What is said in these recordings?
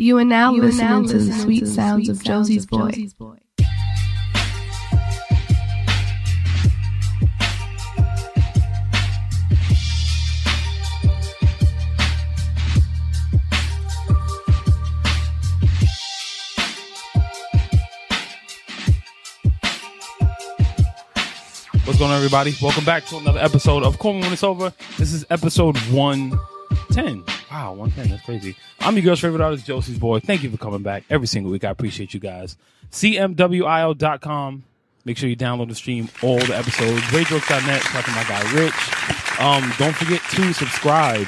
You are now you listening are now to the sweet sounds sweet of Josie's boy. Josie's boy. What's going on, everybody? Welcome back to another episode of Call Me When It's Over. This is episode 110. Wow, 110. That's crazy. I'm your girl's favorite artist, Josie's Boy. Thank you for coming back every single week. I appreciate you guys. CMWIL.com. Make sure you download and stream all the episodes. Shout out to my guy, Rich. Um, don't forget to subscribe,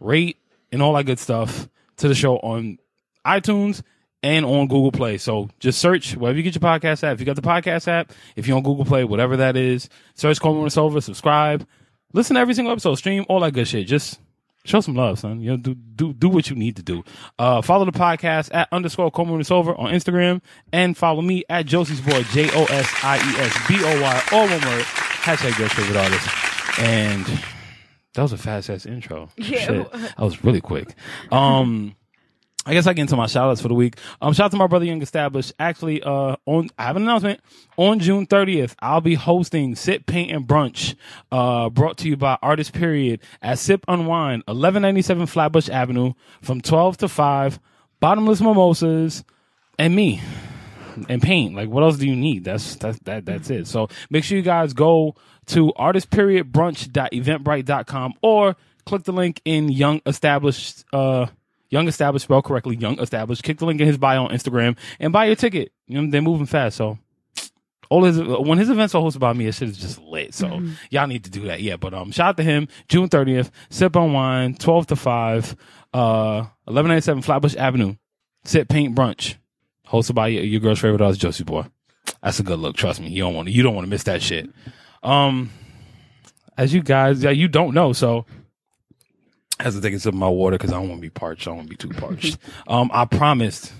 rate, and all that good stuff to the show on iTunes and on Google Play. So just search wherever you get your podcast app. If you got the podcast app, if you're on Google Play, whatever that is, search It's Over, subscribe, listen to every single episode, stream all that good shit. Just show some love, son. You know, do do do what you need to do. Uh, follow the podcast at underscore When It's Over on Instagram, and follow me at Josie's Boy J O S I E S B O Y all one word. Hashtag Girls Favorite Artist. And that was a fast ass intro. Yeah. Shit. That was really quick. Um. I guess I get into my shout outs for the week. Um, shout out to my brother Young Established. Actually, uh, on, I have an announcement. On June 30th, I'll be hosting Sip, Paint, and Brunch, uh, brought to you by Artist Period at Sip Unwind, 1197 Flatbush Avenue from 12 to 5, bottomless mimosas, and me. And paint. Like, what else do you need? That's, that's, that, that's it. So make sure you guys go to artistperiodbrunch.eventbrite.com or click the link in Young Established, uh, Young Established, spelled correctly, Young Established. Click the link in his bio on Instagram and buy your ticket. You know, they're moving fast. So all his, when his events are hosted by me, it shit is just lit. So Mm-hmm. y'all need to do that. Yeah. But, um, shout out to him. June 30th, sip on wine, 12 to 5, uh, 1197 Flatbush Avenue, sip paint brunch, hosted by your, your girl's favorite artist, Josie Boy. That's a good look. Trust me. You don't want to, you don't want to miss that shit. Um, as you guys, yeah, you don't know. So, I have to take a sip of my water because I don't want to be parched. I don't want to be too parched. um, I promised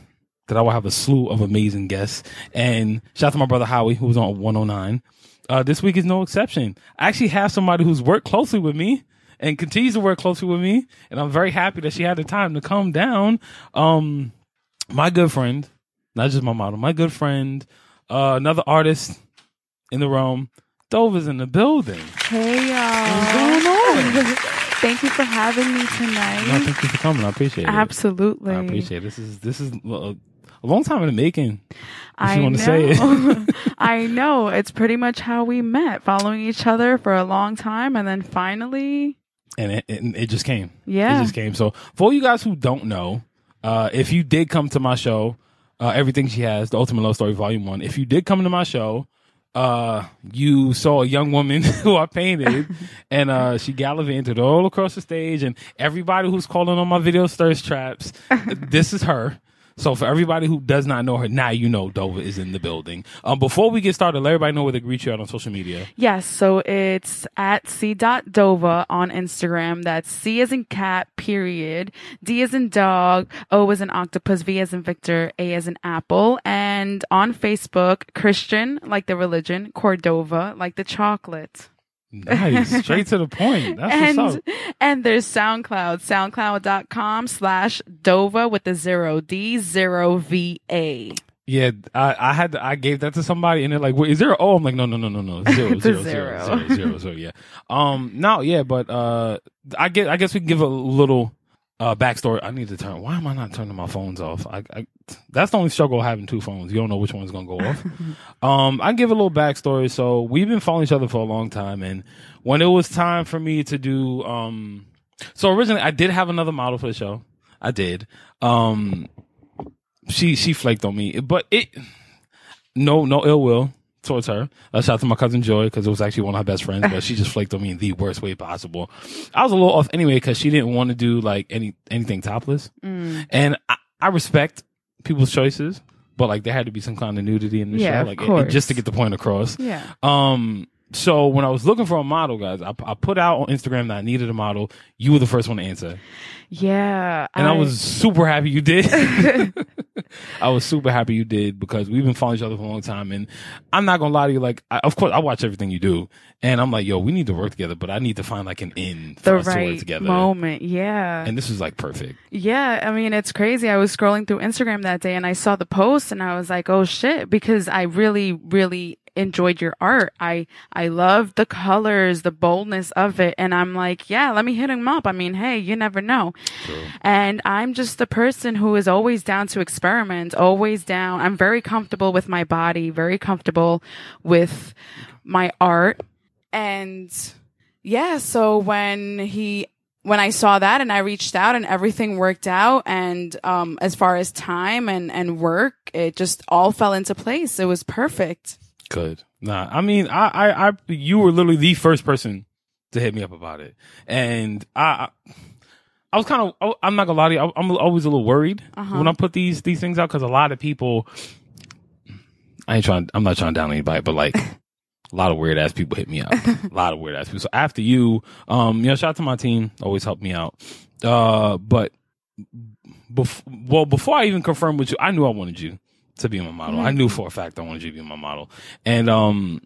that I will have a slew of amazing guests. And shout out to my brother Howie, who was on 109. Uh, this week is no exception. I actually have somebody who's worked closely with me and continues to work closely with me. And I'm very happy that she had the time to come down. Um, my good friend, not just my model, my good friend, uh, another artist in the room, Dova's in the building. Hey y'all. What's going on? Thank you for having me No, tonight. thank you for coming. I appreciate it. Absolutely. I appreciate it. This is this is a, a long time in the making. I you want know. to say it. I know. It's pretty much how we met, following each other for a long time and then finally and it, it, it just came. Yeah. It just came. So for you guys who don't know, uh, if you did come to my show, uh, everything she has, the Ultimate Love Story Volume One. If you did come to my show, uh, you saw a young woman who I painted, and uh, she gallivanted all across the stage, and everybody who's calling on my video thirst traps, this is her. So for everybody who does not know her, now you know Dova is in the building. Um, before we get started, let everybody know where to reach you out on social media. Yes, so it's at c.dova on Instagram. That's C as in cat, period. D as in dog, O as in octopus, V as in Victor, A as in apple. And on Facebook, Christian, like the religion, Cordova, like the chocolate. Nice, straight to the point. That's and what's up. and there's SoundCloud, soundcloud.com slash Dova with the zero D zero V A. Yeah, I, I had to, I gave that to somebody and they're like, "Wait, is there?" Oh, I'm like, "No, no, no, no, no, zero, It's a zero, zero, zero. zero, zero, zero." Yeah. Um. No. Yeah. But uh, I get. I guess we can give a little uh backstory. I need to turn. Why am I not turning my phones off? I. I that's the only struggle having two phones. You don't know which one's gonna go off. um. I give a little backstory. So we've been following each other for a long time, and when it was time for me to do um, so originally I did have another model for the show. I did. Um she she flaked on me, but it no no ill will towards her. Uh, shout out to my cousin Joy because it was actually one of her best friends, but she just flaked on me in the worst way possible. I was a little off anyway because she didn't want to do like any anything topless, and I, I respect people's choices, but like there had to be some kind of nudity in the Yeah, show, like it- it- just to get the point across. Yeah. Um. So when I was looking for a model, guys, I, I put out on Instagram that I needed a model. You were the first one to answer, Yeah. and I, was super happy you did. I was super happy you did because we've been following each other for a long time. And I'm not gonna lie to you, like, I, of course, I watch everything you do, and I'm like, yo, we need to work together, but I need to find like an in for The us to work right together. moment. Yeah. And this was like perfect. Yeah, I mean, it's crazy. I was scrolling through Instagram that day and I saw the post and I was like, oh shit, because I really, really enjoyed your art. I, I loved the colors, the boldness of it. And I'm like, yeah, let me hit him up. I mean, hey, you never know. And I'm just the person who is always down to experiment, always down. I'm very comfortable with my body, very comfortable with my art. And yeah, so when he when I saw that and I reached out and everything worked out and um as far as time and and work, it just all fell into place. It was perfect. Good. Nah, I mean, I, I, I, you were literally the first person to hit me up about it, and I, I, I was kind of, I'm not gonna lie to you, I, I'm always a little worried when I put these these things out because a lot of people, I ain't trying, I'm not trying to down anybody, but like. A lot of weird ass people hit me up. a lot of weird ass people. So after you, um, you know, shout out to my team, always helped me out. Uh, but bef- well, before I even confirmed with you, I knew I wanted you to be my model. I knew for a fact I wanted you to be my model. And um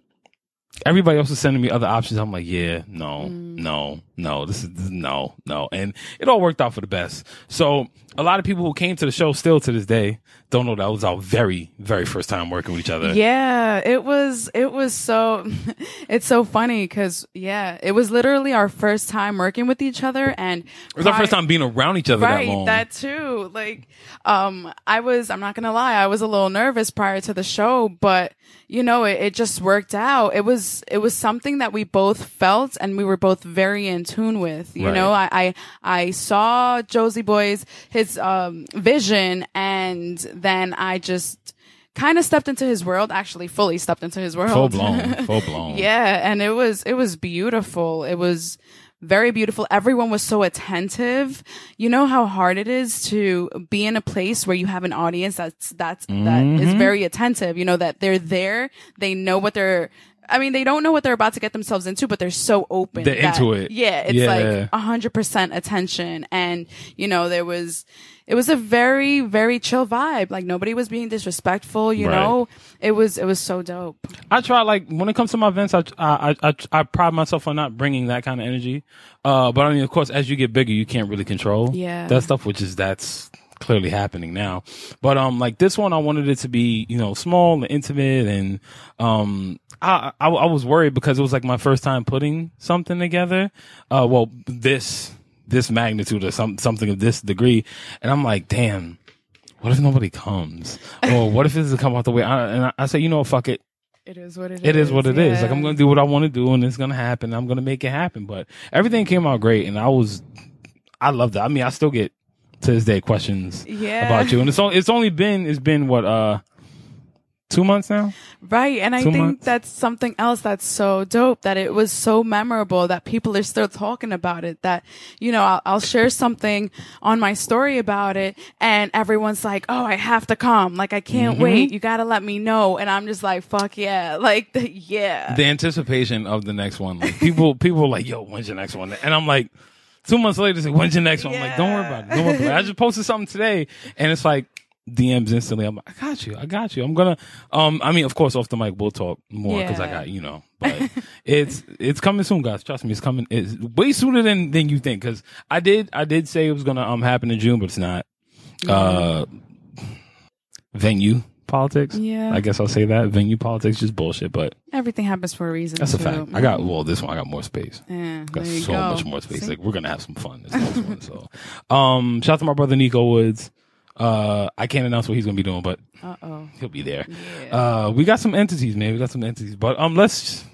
everybody else was sending me other options. I'm like, yeah, no, no, no, this is, this is no, no. And it all worked out for the best. So a lot of people who came to the show still to this day don't know that was our very, very first time working with each other. Yeah, it was it was so it's so funny cuz yeah, it was literally our first time working with each other and It was our first time being around each other right that long. that too like um i was i'm not gonna lie i was a little nervous prior to the show but you know it, it just worked out it was it was something that we both felt and we were both very in tune with you Right. know I, I i saw josie boy's his um vision and then i just kind of stepped into his world actually fully stepped into his world full blown, full blown. yeah, and it was it was beautiful. It was very beautiful. Everyone was so attentive. You know how hard it is to be in a place where you have an audience that's that's that is Mm-hmm. very attentive. You know that they're there, they know what they're I mean, they don't know what they're about to get themselves into, but they're so open. They're that- into it. Yeah, it's Yeah. like a hundred percent attention. And, you know, there was, it was a very, very chill vibe. Like nobody was being disrespectful, you Right. know? It was, it was so dope. I try like when it comes to my events, I I I, I pride myself on not bringing that kind of energy. Uh, but I mean, of course, as you get bigger, you can't really control Yeah. that stuff, which is that's clearly happening now. But um, like this one, I wanted it to be you know small and intimate, and um, I I, I was worried because it was like my first time putting something together. Uh, well, this this magnitude or some something of this degree, and I'm like, damn. What if nobody comes? Or what if it doesn't come out the way? I, and I, I say, you know, what, fuck it. It is what it is. It is what it is. Like. I'm gonna do what I want to do, and it's gonna happen. I'm gonna make it happen. But everything came out great, and I was, I love that. I mean, I still get to this day questions Yeah. about you, and it's only it's only been it's been what uh two months now. Right. And I Two think months? that's something else that's so dope that it was so memorable that people are still talking about it. That, you know, I'll, I'll share something on my story about it and everyone's like, Oh, I have to come. Like, I can't Mm-hmm. wait. You got to let me know. And I'm just like, fuck yeah. Like, the, yeah. The anticipation of the next one, like people people are like, yo, when's your next one? And I'm like. Two months later, it's like, when's your next one? I'm like, don't worry about it. Don't worry about it. I just posted something today, and it's like DMs instantly. I'm like, I got you. I got you. I'm gonna. Um, I mean, of course, off the mic, we'll talk more because I got you know. But it's it's coming soon, guys. Trust me, it's coming. It's way sooner than than you think. Because I did I did say it was gonna um happen in June, but it's not. Uh, venue politics. Yeah. I guess I'll say that venue politics just bullshit. But Everything happens for a reason. that's a too. fact. I got well, this one I got more space Yeah, got there you so go. much more space. See? Like we're gonna have some fun this next one. So, um, shout out to my brother Nico Woods. Uh, I can't announce what he's gonna be doing, but Uh oh. he'll be there. Yeah. Uh, we got some entities, man. We got some entities, but um, let's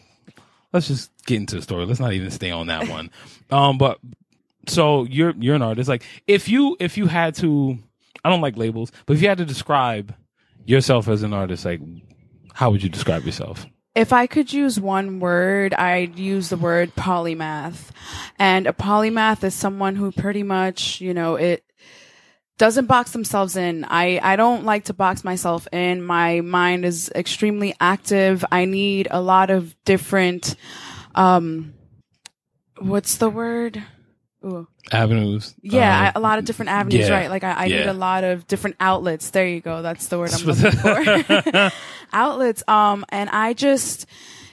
let's just get into the story. Let's not even stay on that one. Um, but so you're you're an artist. Like if you if you had to, I don't like labels, but if you had to describe yourself as an artist, like how would you describe yourself? If I could use one word, I'd use the word polymath. And a polymath is someone who pretty much, you know, it doesn't box themselves in. I, I don't like to box myself in. My mind is extremely active. I need a lot of different, um, what's the word? Ooh. avenues. Yeah, uh, I, a lot of different avenues, yeah, right? Like I, I need a lot of different outlets. There you go. That's the word I'm looking for. outlets. Um, and I just,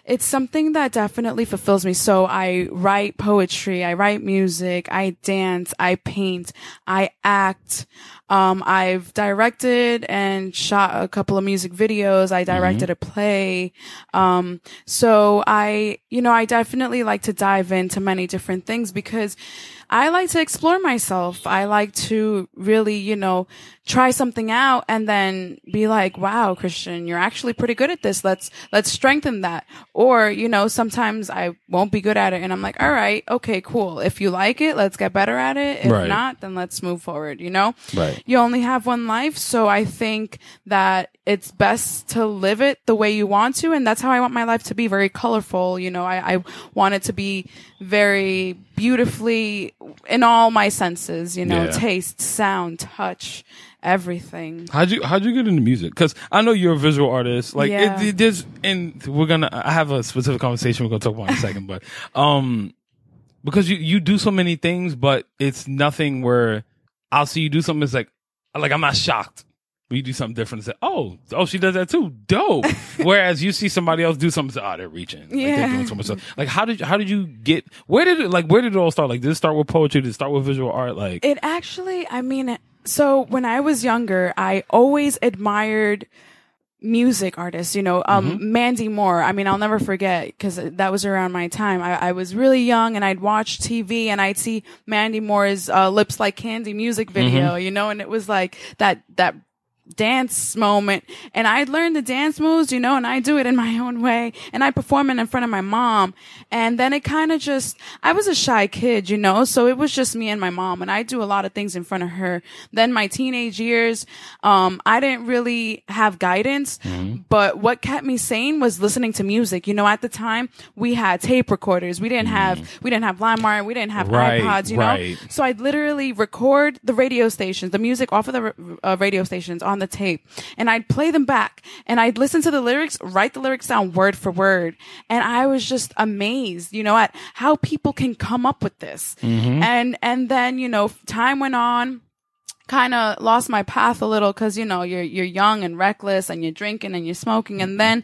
it's something that definitely fulfills me. So I write poetry, I write music, I dance, I paint, I act. Um, I've directed and shot a couple of music videos. I directed a play. Um, so I, you know, I definitely like to dive into many different things because I like to explore myself. I like to really, you know, try something out and then be like, wow, Christian, you're actually pretty good at this. Let's, let's strengthen that. Or, you know, sometimes I won't be good at it and I'm like, all right, okay, cool. If you like it, let's get better at it. If Right. not, then let's move forward, you know? Right. You only have one life. So I think that it's best to live it the way you want to. And that's how I want my life to be very colorful. You know, I, I want it to be very beautifully in all my senses, you know, Yeah. taste, sound, touch, everything. How'd you how'd you get into music? Because I know you're a visual artist. Like Yeah. it, it, there's, and we're gonna. I have a specific conversation we're gonna talk about in a second, but um, because you you do so many things, but it's nothing where I'll see you do something. It's like like I'm not shocked. You do something different, and say, "Oh, oh, she does that too, dope." Whereas you see somebody else do something, say, "Oh, they're reaching, like, they're Yeah. doing so much stuff." Like, how did how did you get? Where did it like? Where did it all start? Like, did it start with poetry? Did it start with visual art? Like, It actually, I mean, so when I was younger, I always admired music artists, you know, um, Mandy Moore. I mean, I'll never forget because that was around my time. I, I was really young and I'd watch TV and I'd see Mandy Moore's, uh, Lips Like Candy music video, you know, and it was like that, that dance moment and I learned the dance moves, you know, and I do it in my own way and I perform it in front of my mom. And then it kind of just, I was a shy kid, you know, so it was just me and my mom and I do a lot of things in front of her. Then my teenage years, um, I didn't really have guidance, but what kept me sane was listening to music. You know, at the time we had tape recorders. We didn't have, we didn't have LimeWire. We didn't have Right, iPods, you right. know? So I'd literally record the radio stations, the music off of the uh, radio stations on the tape, and I'd play them back, and I'd listen to the lyrics, write the lyrics down word for word, and I was just amazed, you know, at how people can come up with this. Mm-hmm. And and then you know, time went on kind of lost my path a little because you know you're you're young and reckless and you're drinking and you're smoking and then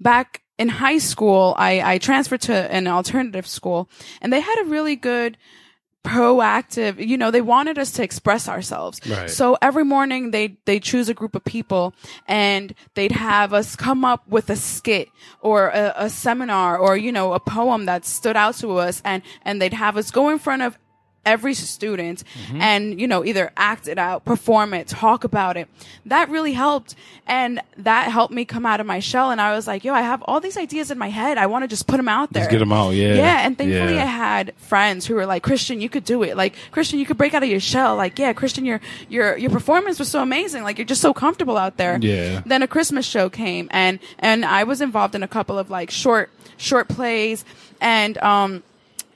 back in high school I I transferred to an alternative school and they had a really good proactive you know they wanted us to express ourselves Right. so every morning they they choose a group of people and they'd have us come up with a skit or a, a seminar or you know a poem that stood out to us and and they'd have us go in front of every student and you know either act it out perform it talk about it. That really helped. And that helped me come out of my shell. And i was like yo i have all these ideas in my head. I want to just put them out there. Just them out, yeah. yeah and thankfully Yeah. i had friends who were like christian you could do it. Like christian you could break out of your shell. Like yeah christian your your your performance was so amazing. Like you're just so comfortable out there. Yeah. then a christmas show came and and i was involved in a couple of like short short plays. And um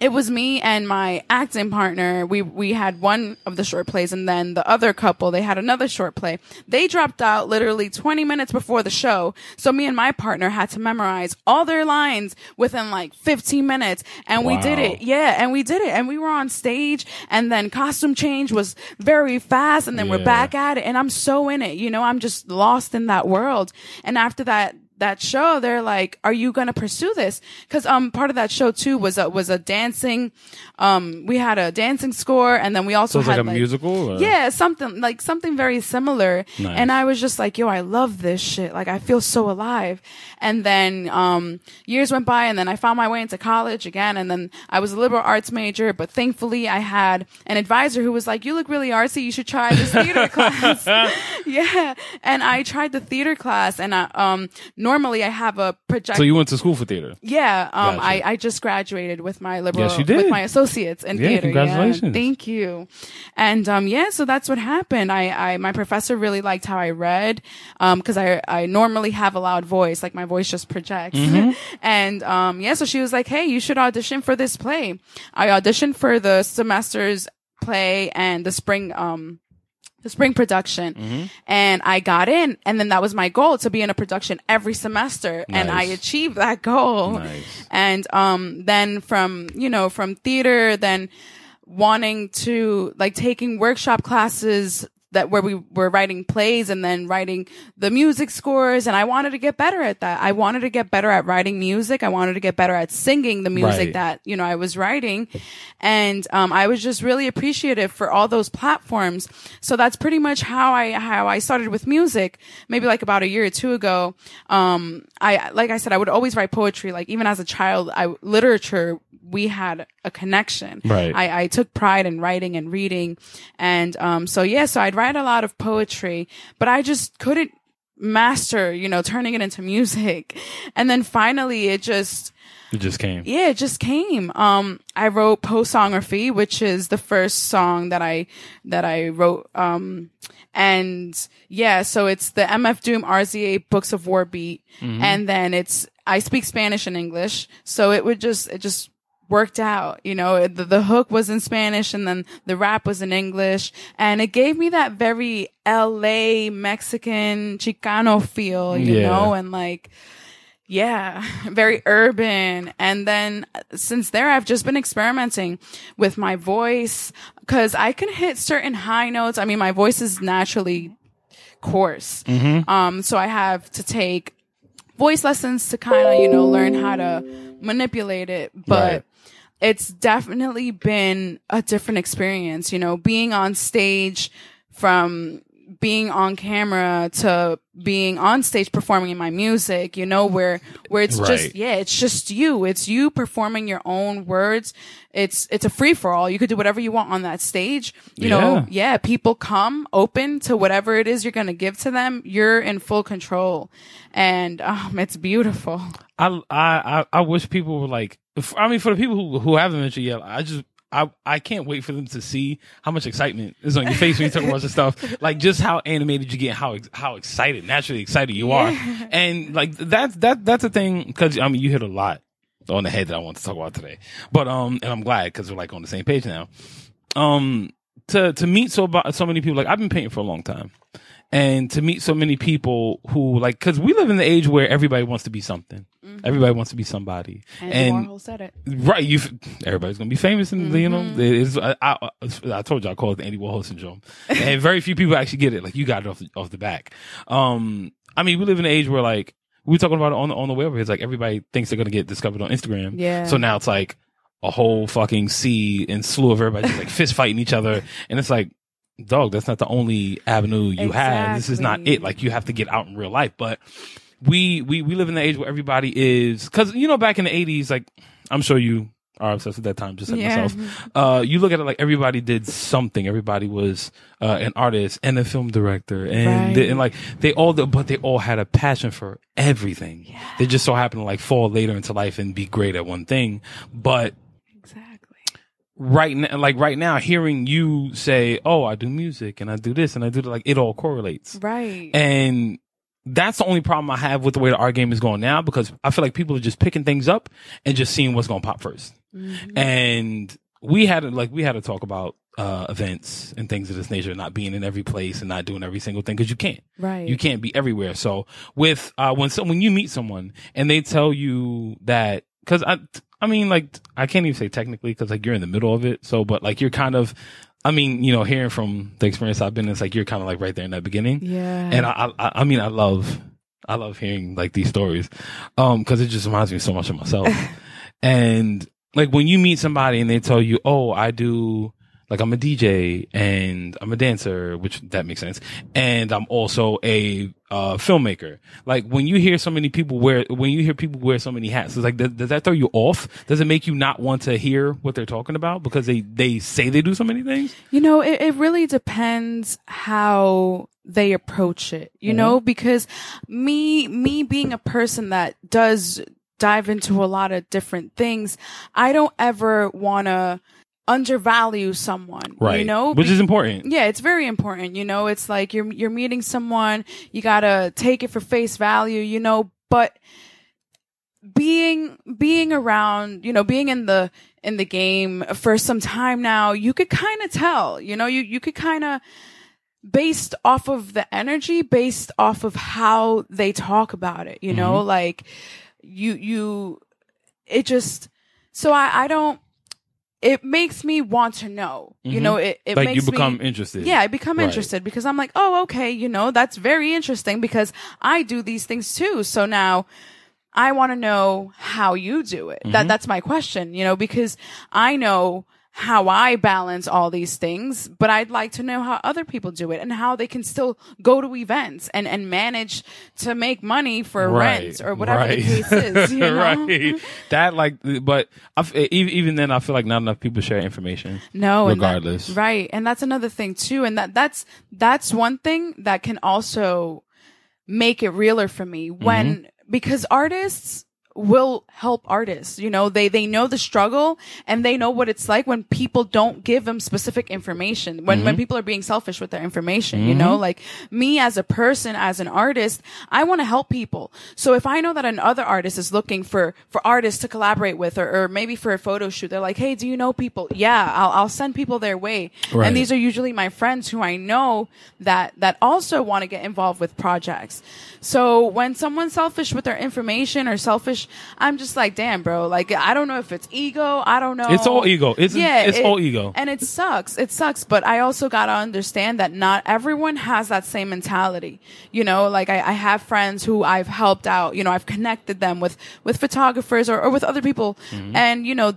it was me and my acting partner. We we had one of the short plays, and then the other couple they had another short play. They dropped out literally 20 minutes before the show, so me and my partner had to memorize all their lines within like 15 minutes, and we did it. Yeah, and we did it, and we were on stage, and then costume change was very fast, and then we're back at it, and I'm so in it. You know, I'm just lost in that world. And after that that show, they're like, "Are you going to pursue this?" Because um, part of that show too was a was a dancing. Um, we had a dancing score, and then we also so it's like had a musical. Or? yeah, something like something very similar. Nice. And I was just like, yo, I love this shit. Like I feel so alive. And then um years went by and then I found my way into college again and then I was a liberal arts major, but thankfully I had an advisor who was like, You look really artsy, you should try this theater class. yeah. And I tried the theater class and I, um normally I have a project So you went to school for theater. yeah, um, Gotcha. I, I just graduated with my liberal, Yes, you did. with my associates in Yeah, theater. congratulations. Thank you. And, um, yeah, so that's what happened. I, I, my professor really liked how I read, um, cause I, I normally have a loud voice, like my voice just projects. Mm-hmm. and, um, yeah, so she was like, Hey, you should audition for this play. I auditioned for the semester's play and the spring, um, the spring production Mm-hmm. and I got in and then that was my goal to be in a production every semester and I achieved that goal. Nice. And um then from, you know, from theater then wanting to like taking workshop classes that where we were writing plays and then writing the music scores and I wanted to get better at that. I wanted to get better at writing music. I wanted to get better at singing the music Right. that, you know, I was writing. And um I was just really appreciative for all those platforms. So that's pretty much how I how I started with music. Maybe like about a year or two ago. Um I like I said I would always write poetry like even as a child I literature we had a connection. Right. I, I took pride in writing and reading. And, um, so yeah, so I'd write a lot of poetry, but I just couldn't master, you know, turning it into music. And then finally it just, It just came. yeah, it just came. Um, I wrote Postsongraphy, which is the first song that I, that I wrote. Um, and yeah, so it's the MF Doom RZA Books of War beat. And then it's, I speak Spanish and English. So it would just, it just worked out, you know, the, the hook was in Spanish and then the rap was in English. And it gave me that very LA Mexican Chicano feel, you Yeah. know, and like, yeah, very urban. And then since there, I've just been experimenting with my voice because I can hit certain high notes. I mean, my voice is naturally coarse. Um, so I have to take voice lessons to kind of, you know, learn how to manipulate it. But Right. It's definitely been a different experience, you know, being on stage from being on camera to being on stage performing in my music, you know, where, where it's Right. just, yeah, it's just you. It's you performing your own words. It's, it's a free for all. You could do whatever you want on that stage. You know, Yeah. yeah, people come open to whatever it is you're going to give to them. You're in full control and, um, it's beautiful. I I I, I wish people were like. I mean, for the people who who haven't mentioned yet, I just. I, I can't wait for them to see how much excitement is on your face when you talk about this stuff. Like just how animated you get, how how excited, naturally excited you are, and like that's that that's a thing. Because I mean, you hit a lot on the head that I want to talk about today. But um, and I'm glad because we're like on the same page now. Um, to to meet so about so many people, like I've been painting for a long time, and to meet so many people who like because we live in the age where everybody wants to be something, everybody wants to be somebody, And, and Warhol said it. Right, you. Everybody's gonna be famous, and you know, it's, I, I, I told you I call it the Andy Warhol syndrome, and very few people actually get it. Like you got it off the, off the back. Um, I mean, we live in an age where like we were talking about it on the on the way over. here. It's like everybody thinks they're gonna get discovered on Instagram. Yeah. So now it's like a whole fucking sea and slew of everybody just like fist fighting each other, and it's like. Dog, that's not the only avenue you have. This is not it. Like you have to get out in real life. But we we we live in the age where everybody is because you know back in the eighties, like I'm sure you are obsessed with that time, just like Yeah. myself. Uh, you look at it like everybody did something. Everybody was uh, an artist and a film director, and Right. they- and like they all, did- but they all had a passion for everything. They just so happened to like fall later into life and be great at one thing, but Exactly. Right now, like right now, hearing you say, "Oh, I do music and I do this and I do that," like it all correlates. Right. And that's the only problem I have with the way the art game is going now because I feel like people are just picking things up and just seeing what's going to pop 1st Mm-hmm. And we had to, like, we had to talk about, uh, events and things of this nature, not being in every place and not doing every single thing because you can't. right. You can't be everywhere. So with, uh, when some, when you meet someone and they tell you that, cause I, I mean, like, I can't even say technically cause like you're in the middle of it. So, but like you're kind of, I mean, you know, hearing from the experience I've been, in, it's like you're kind of like right there in that beginning. Yeah. And I, I, I mean, I love, I love hearing like these stories, um, cause it just reminds me so much of myself. and like when you meet somebody and they tell you, oh, I do, like I'm a DJ and I'm a dancer, which that makes sense. And I'm also a, uh, filmmaker. Like when you hear so many people wear, when you hear people wear so many hats, it's like, does, does that throw you off? Does it make you not want to hear what they're talking about because they, they say they do so many things? You know, it, it really depends how they approach it, you know, because me, me being a person that does dive into a lot of different things, I don't ever want to undervalue someone, Right. you know, which is important. yeah, it's very important. You know, it's like you're you're meeting someone, you gotta take it for face value, you know, but being being around, you know, being in the in the game for some time now, you could kind of tell, you know, you you could kind of based off of the energy, based off of how they talk about it, you know, mm-hmm. like you you it just so I I don't it makes me want to know. You know, it, it Mm-hmm. like makes you become me, interested. yeah, I become Right. interested because I'm like, oh, okay, you know, that's very interesting because I do these things too. So now I want to know how you do it. Mm-hmm. That that's my question, you know, because I know how I balance all these things, but I'd like to know how other people do it and how they can still go to events and and manage to make money for rent or whatever the case is, you know. right. That like, but I even even then, I feel like not enough people share information. No, and that- regardless. right? And that's another thing too, and that that's that's one thing that can also make it realer for me when Mm-hmm. because artists will help artists you know? They they know the struggle and they know what it's like when people don't give them specific information when Mm-hmm. when people are being selfish with their information you know? Like me as a person as an artist i want to help people. So if i know that another artist is looking for for artists to collaborate with or, or maybe for a photo shoot they're like hey do you know people? Yeah i'll, I'll send people their way. Right. and these are usually my friends who i know that that also want to get involved with projects. So when someone's selfish with their information or selfish i'm just like damn bro like i don't know if it's ego i don't know It's all ego. It's- it's it- all ego. and it sucks it sucks but i also gotta understand that not everyone has that same mentality you know like i, I have friends who i've helped out you know i've connected them with with photographers or, or with other people Mm-hmm. and you know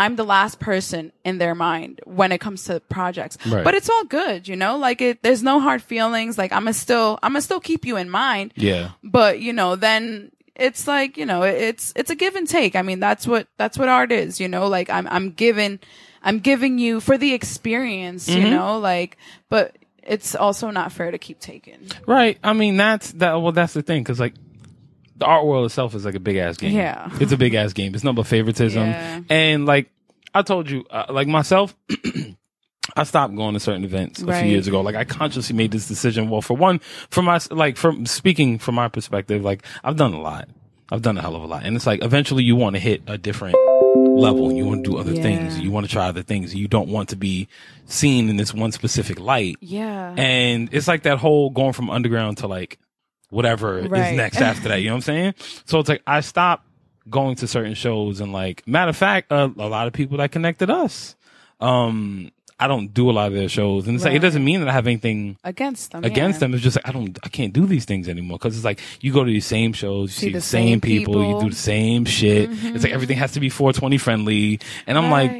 I'm the last person in their mind when it comes to projects. Right. But it's all good, you know? Like it there's no hard feelings. Like I'm gonna still I'm gonna still keep you in mind. Yeah. But, you know, then it's like, you know, it's it's a give and take. I mean, that's what that's what art is, you know? Like I'm I'm giving I'm giving you for the experience, Mm-hmm. you know, like but it's also not fair to keep taking. Right. I mean, that's that. Well, that's the thing, because like the art world itself is like a big ass game. Yeah. it's a big ass game. It's not but favoritism, Yeah. and like I told you, uh, like myself. I stopped going to certain events a Right. few years ago. Like I consciously made this decision. Well, for one, from my like from speaking from my perspective, like I've done a lot. I've done a hell of a lot, and it's like eventually you want to hit a different level. You want to do other things. You want to try other things. You don't want to be seen in this one specific light. Yeah. And it's like that whole going from underground to like whatever Right. is next after that. You know what I'm saying? So it's like I stopped going to certain shows and like matter of fact, uh, a lot of people that connected us. Um, I don't do a lot of their shows, and it's like it doesn't mean that I have anything against them. against yeah. them. It's just like I don't, I can't do these things anymore because it's like you go to these same shows, you see, the, the same, same people, you do the same shit. It's like mm-hmm. everything has to be 420 friendly, and I'm like,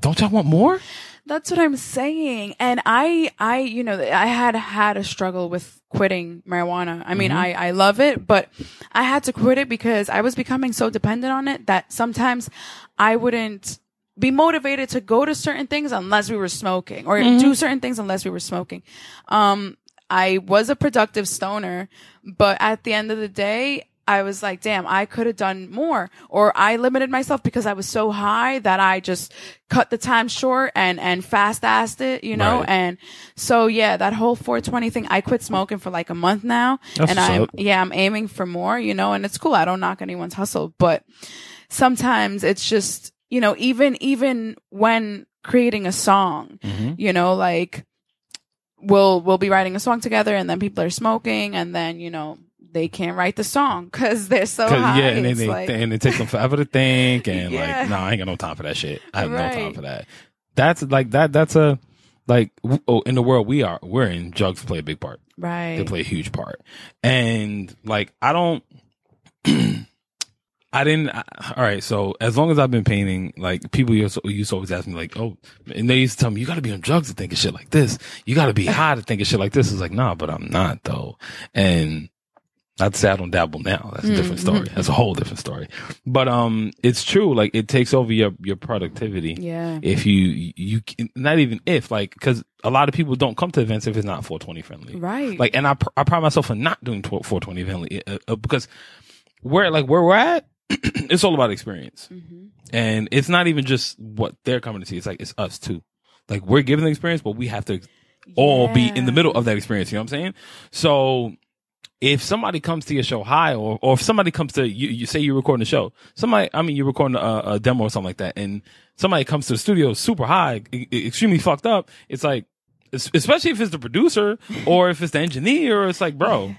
don't y'all want more? That's what I'm saying. And I, I, you know, I had had a struggle with quitting marijuana. I mean, mm-hmm. I, I love it, but I had to quit it because I was becoming so dependent on it that sometimes I wouldn't be motivated to go to certain things unless we were smoking or do certain things unless we were smoking. Um, I was a productive stoner, but at the end of the day, I was like, damn, I could have done more. Or I limited myself because I was so high that I just cut the time short and, and fast assed it, you know? Right. And so, yeah, that whole 420 thing, I quit smoking for like a month now. That's and I'm, up. yeah, I'm aiming for more, you know, and it's cool. I don't knock anyone's hustle, but sometimes it's just, you know, even, even when creating a song, Mm-hmm. you know, like we'll, we'll be writing a song together and then people are smoking and then, you know, they can't write the song because they're so high. yeah, and then they, like- and it takes them forever to think, and Yeah. like, no, I ain't got no time for that shit. I have no time for that. That's like that. That's a like oh, in the world we are we're in. Drugs play a big part. right. They play a huge part, and like I don't. I didn't. I, all right, so as long as I've been painting, like people used to, used to always ask me, like, "Oh," and they used to tell me, "You got to be on drugs to think of shit like this. You got to be high to think of shit like this." It's like, nah, but I'm not though, and I'd say I don't dabble now. That's a different story. That's a whole different story. But um, it's true. Like it takes over your your productivity. Yeah. If you you not even if like because a lot of people don't come to events if it's not 420 friendly. Right. Like, and I pr- I pride myself on not doing 420 friendly uh, uh, because where like where we're at, it's all about experience, Mm-hmm. and it's not even just what they're coming to see. It's like it's us too. Like we're giving the experience, but we have to all be in the middle of that experience. You know what I'm saying? So if somebody comes to your show high, or or if somebody comes to you, you say you're recording a show, somebody, I mean, you're recording a, a demo or something like that, and somebody comes to the studio super high, e- extremely fucked up. It's like, especially if it's the producer or if it's the engineer, it's like, bro,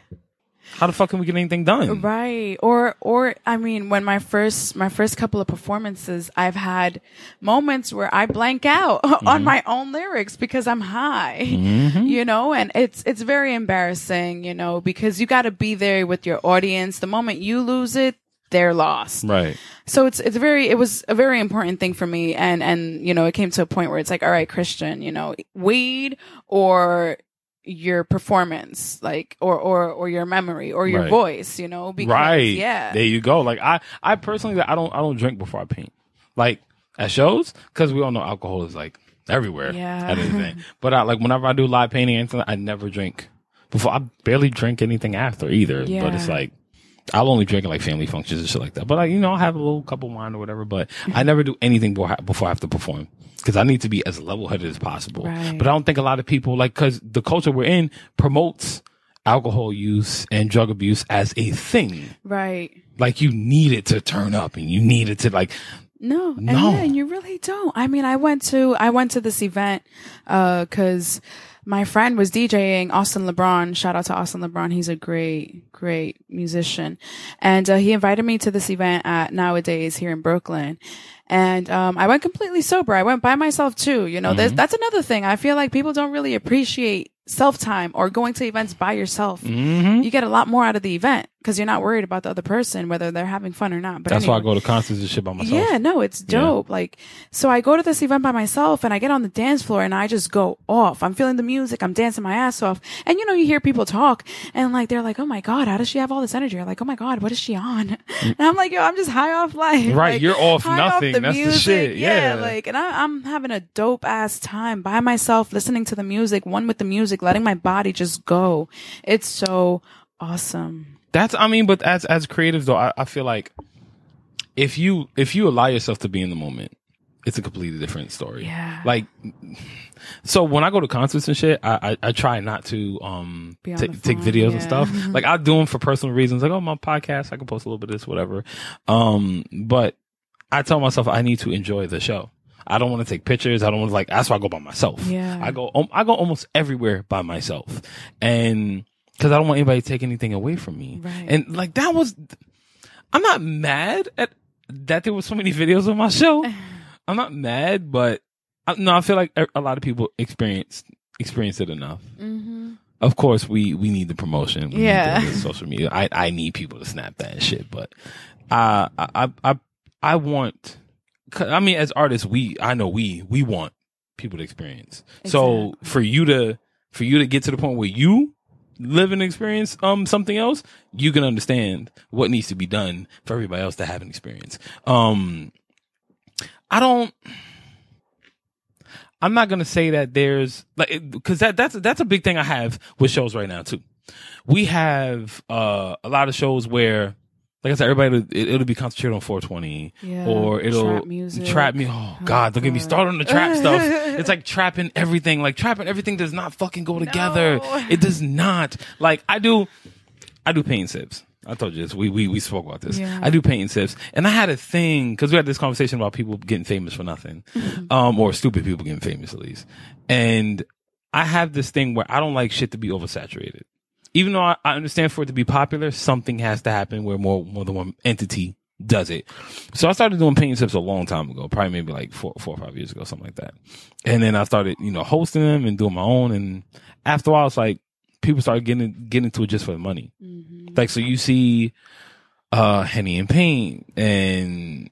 how the fuck can we get anything done? Right. Or or I mean when my first my first couple of performances I've had moments where I blank out on mm-hmm. my own lyrics because I'm high. Mm-hmm. You know, and it's it's very embarrassing, you know, because you got to be there with your audience. The moment you lose it, they're lost. Right. So it's it's very it was a very important thing for me and and you know it came to a point where it's like all right Christian you know weed or your performance like or or or your memory or your Right. voice you know because right. yeah There you go. Like I, I personally, I don't, I don't drink before I paint. Like at shows, because we all know alcohol is like everywhere. Yeah. But I like whenever I do live painting, and anything, I never drink before. I barely drink anything after either. But it's like. I'll only drink at like family functions and shit like that. But like, you know, I'll have a little cup of wine or whatever, but I never do anything before, before I have to perform. Cause I need to be as level headed as possible. Right. But I don't think a lot of people like, cause the culture we're in promotes alcohol use and drug abuse as a thing. right Like you need it to turn up and you need it to like, No, and No. yeah, and you really don't. I mean, I went to I went to this event uh, because my friend was DJing Austin LeBron. Shout out to Austin LeBron. He's a great, great musician, and uh, he invited me to this event at Nowadays here in Brooklyn. And um, I went completely sober. I went by myself too. You know, there's that's another thing. I feel like people don't really appreciate self time or going to events by yourself. Mm-hmm. You get a lot more out of the event because you're not worried about the other person, whether they're having fun or not. But that's why I go to concerts and shit by myself. Yeah, no, it's dope. Like, so I go to this event by myself and I get on the dance floor and I just go off. I'm feeling the music. I'm dancing my ass off. And you know, you hear people talk and like, they're like, Oh my God, how does she have all this energy? You're like, Oh my God, what is she on? And I'm like, yo, I'm just high off life. Mm. Right, Like, you're off nothing. That's the shit. Yeah. Like, and I, I'm having a dope ass time by myself, listening to the music, one with the music, letting my body just go. It's so awesome. That's, I mean, but as, as creatives though, I, I feel like if you, if you allow yourself to be in the moment, it's a completely different story. Yeah. Like, so when I go to concerts and shit, I, I, I try not to, um, on take, the take phone, videos and stuff. Like I do them for personal reasons. Like, oh, my podcast, I can post a little bit of this, whatever. Um, but I tell myself I need to enjoy the show. I don't want to take pictures. I don't want to like, that's why I go by myself. Yeah. I go, um, I go almost everywhere by myself. And cause I don't want anybody to take anything away from me. Right. And like that was, I'm not mad at that there was so many videos on my show. I'm not mad, but I, no, I feel like a a lot of people experience experience it enough. Mm-hmm. Of course, we we need the promotion. We Yeah. need the social media. I I need people to snap that shit. But uh, I I I I want. I mean, as artists, we I know we we want people to experience. So for you to for you to get to the point where you live and experience um something else, you can understand what needs to be done for everybody else to have an experience. Um, I don't. I'm not gonna say that there's like because that that's that's a big thing I have with shows right now too. We have uh a lot of shows where, like I said, everybody it, it'll be concentrated on 420 Yeah, or it'll trap music. trap me. Oh God, don't get me started on the trap stuff. It's like trapping everything. Like trapping everything does not fucking go together. No. It does not. Like I do, I do pain sips. I told you this. We we we spoke about this. Yeah. I do paint and sips, and I had a thing because we had this conversation about people getting famous for nothing, Mm-hmm. um, or stupid people getting famous at least. And I have this thing where I don't like shit to be oversaturated. Even though I, I understand for it to be popular, something has to happen where more more than one entity does it. So I started doing paint and sips a long time ago, probably maybe like four four or five years ago, something like that. And then I started, you know, hosting them and doing my own. And after a while, it's like people started getting getting into it just for the money. Like so, you see, uh, Henny and Paint and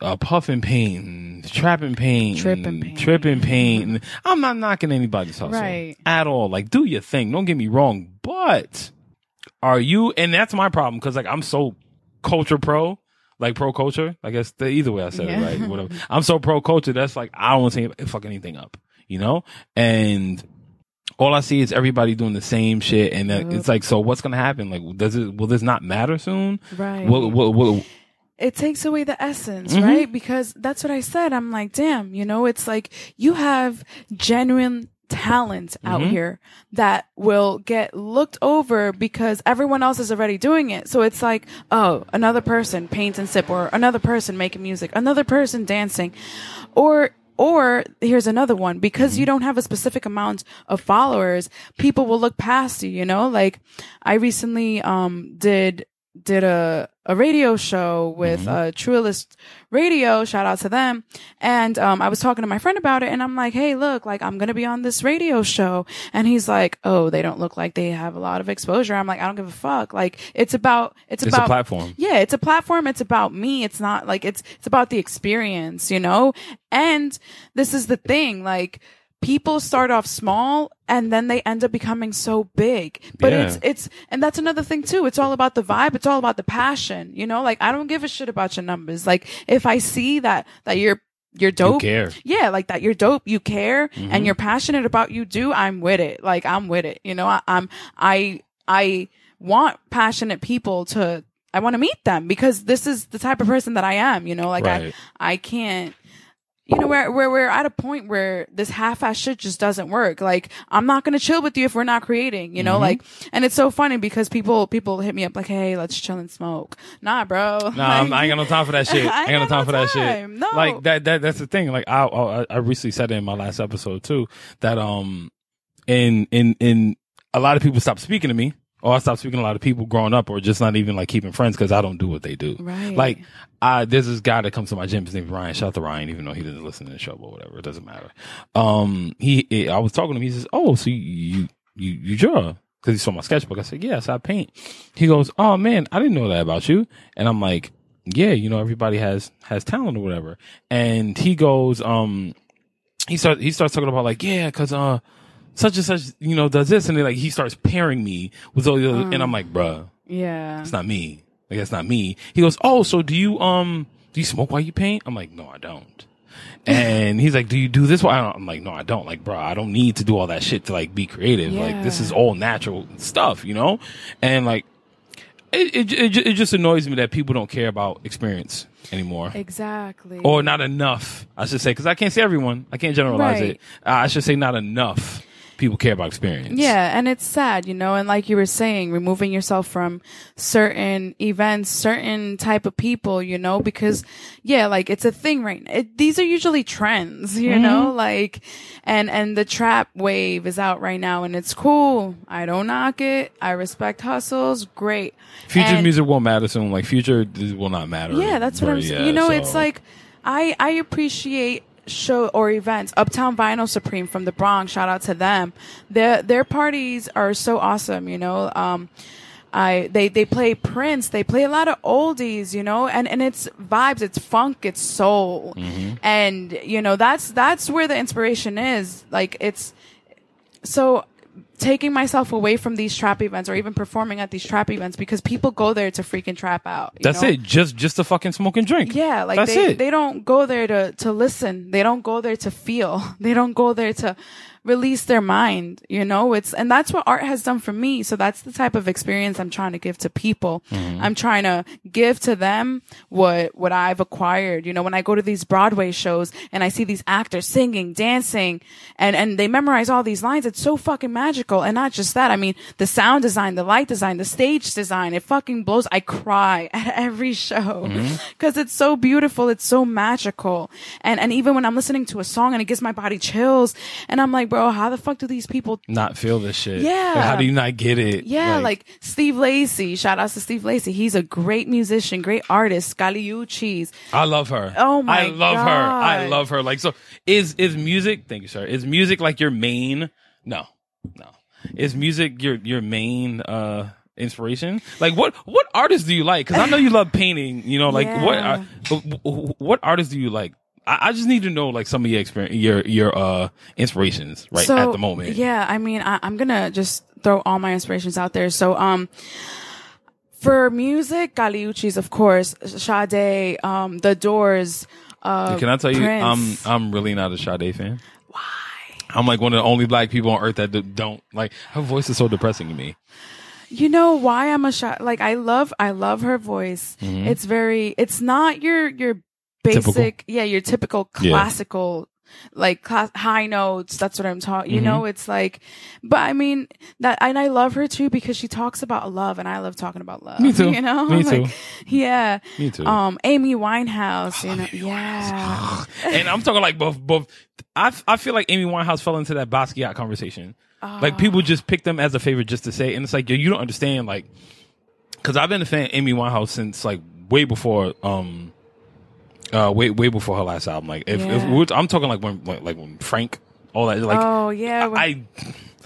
uh, puffing Paint, and Trap and Paint, Trip and and Paint. Trip and Paint. I'm not knocking anybody's hustle Right. at all. Like, do your thing. Don't get me wrong, but are you? And that's my problem because like I'm so culture pro. Like pro culture, I guess the, either way I said Yeah. it right. Whatever. I'm so pro culture. That's like I don't want to fuck anything up, you know. And all I see is everybody doing the same shit, and that, it's like, so what's gonna happen? Like, does it? Will this not matter soon? Right. Will, will, will, it takes away the essence, Mhm. right? Because that's what I said. I'm like, damn, you know, it's like you have genuine talent out Mhm. here that will get looked over because everyone else is already doing it. So it's like, oh, another person paint and sip or another person making music, another person dancing. Or Or here's another one because Mm-hmm. you don't have a specific amount of followers, people will look past you, you know? Like I recently um did did a a radio show with Mm-hmm. uh Truelist Radio, shout out to them. And um I was talking to my friend about it and I'm like, "Hey, look, like I'm going to be on this radio show." And he's like, "Oh, they don't look like they have a lot of exposure." I'm like, "I don't give a fuck." Like it's about it's, It's a about platform. yeah, it's a platform. It's about me. It's not like it's it's about the experience, you know? And this is the thing, like people start off small and then they end up becoming so big. But Yeah. it's it's and that's another thing too. It's all about the vibe. It's all about the passion, you know? Like I don't give a shit about your numbers. Like if I see that that you're you're dope. care. Yeah, like that you're dope, you care Mm-hmm. and you're passionate about you do, I'm with it. Like I'm with it. You know, I, I'm I I want passionate people to I want to meet them because this is the type of person that I am, you know, like Right. I I can't you know, where, where we're at a point where this half-ass shit just doesn't work. Like, I'm not gonna chill with you if we're not creating, you know, Mm-hmm. like, and it's so funny because people, people hit me up like, hey, let's chill and smoke. Nah, bro. Nah, I'm, I ain't got no time for that shit. I ain't got no time for that shit. No. Like that. That that's the thing. Like I, I I recently said it in my last episode too that um in in in a lot of people stopped speaking to me. Or I stopped speaking to a lot of people growing up, or just not even like keeping friends because I don't do what they do. Right. Like, I there's this guy that comes to my gym. His name's Ryan. Shout out to Ryan, even though he doesn't listen to the show or whatever. It doesn't matter. Um, he, I was talking to him. He says, "Oh, so you you you draw?" Because he saw my sketchbook. I said, "Yes, I paint." He goes, "Oh man, I didn't know that about you." And I'm like, "Yeah, you know, everybody has has talent or whatever." And he goes, um, he starts he starts talking about like, yeah, because uh, such and such, you know, does this, and then like he starts pairing me with all the other, and I'm like, bruh, yeah. it's not me. Like that's not me. He goes, oh, so do you um do you smoke while you paint? I'm like, no, I don't. And he's like, do you do this while? I don't? I'm like, no, I don't. Like, bro, I don't need to do all that shit to like be creative. Like, this is all natural stuff, you know. And like, it it it, it just annoys me that people don't care about experience anymore. Exactly. Or not enough, I should say, because I can't say everyone. I can't generalize Right. it. I should say not enough people care about experience. Yeah, and it's sad, you know, and like you were saying, removing yourself from certain events, certain type of people, you know, because yeah, like it's a thing right now. It, these are usually trends, you mm-hmm. know, like, and, and the trap wave is out right now and it's cool. I don't knock it. I respect hustles. Great. Future And- music won't matter soon. Like future will not matter. yeah, that's what I'm saying. yeah, you know, so- it's like I I appreciate show or events. Uptown Vinyl Supreme from the Bronx, shout out to them. Their their parties are so awesome, you know. Um I they they play Prince, they play a lot of oldies, you know, and and it's vibes, it's funk, it's soul. Mm-hmm. And you know, that's that's where the inspiration is. Like it's so taking myself away from these trap events or even performing at these trap events because people go there to freaking trap out. you That's know? it. Just just to fucking smoke and drink. Yeah, like that's they it. they don't go there to to listen. They don't go there to feel. They don't go there to release their mind, you know? It's and that's what art has done for me. So that's the type of experience I'm trying to give to people. Mm-hmm. I'm trying to give to them what what I've acquired. You know, when I go to these Broadway shows and I see these actors singing, dancing, and and they memorize all these lines, it's so fucking magical. And not just that, I mean, the sound design, the light design, the stage design, it fucking blows. I cry at every show because it's so beautiful, it's so magical. And and even when I'm listening to a song and it gives my body chills, and I'm like, bro, how the fuck do these people Not feel this shit. Yeah. Like, how do you not get it? yeah, like, Steve Lacy. Shout outs to Steve Lacy. He's a great musician, great artist. Kali Uchis. I love her. Oh my I love her. I love her. Like so is is music thank you, sir. Is music like your main no. No. Is music your your main uh inspiration? Like what what artists do you like? Cuz I know you love painting, you know, like what Yeah. uh, what artists do you like? I, I just need to know like some of your experience your your uh inspirations right so, at the moment. Yeah, I mean, I, I'm gonna just throw all my inspirations out there. So, um, for music, Kali Uchis, of course, Sade, um, The Doors, uh, Can I tell you, Prince. I'm I'm really not a Sade fan. Why? I'm like one of the only black people on earth that don't like her voice is so depressing to me. You know why I'm a shot? Like I love, I love her voice. It's very, it's not your your basic. Typical? yeah, your typical Yeah. classical like class, high notes. That's what I'm talking. You Mm-hmm. know, it's like, but I mean that, and I love her too because she talks about love, and I love talking about love. Me too. You know, Me Like, too. yeah. Me too. Um, Amy Winehouse. You know, yeah. and I'm talking like both both. I I feel like Amy Winehouse fell into that Basquiat conversation. Like people just pick them as a favorite just to say, and it's like yo, you don't understand. Like, because I've been a fan of Amy Winehouse since like way before um, uh, way way before her last album. Like if, if we're, I'm talking like when like, like when Frank all that like oh yeah. when- I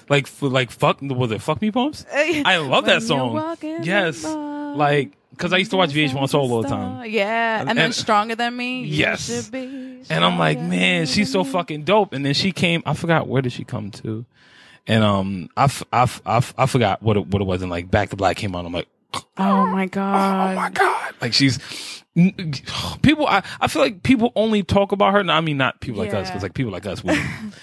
like like fuck was it fuck me pumps? I love that song. you walk in the Yes, like because I used to watch VH1 Soul all the time. Yeah, and, And- then stronger than me. Yes. And I'm like, man, she's so fucking dope. And then she came, I forgot where did she come to? And um, I, f- I, f- I, f- I forgot what it, what it was. And like Back to Black came on. I'm like, Oh my god. oh my god, like she's people. I, I feel like people only talk about her. No, I mean not people like us because like people like us we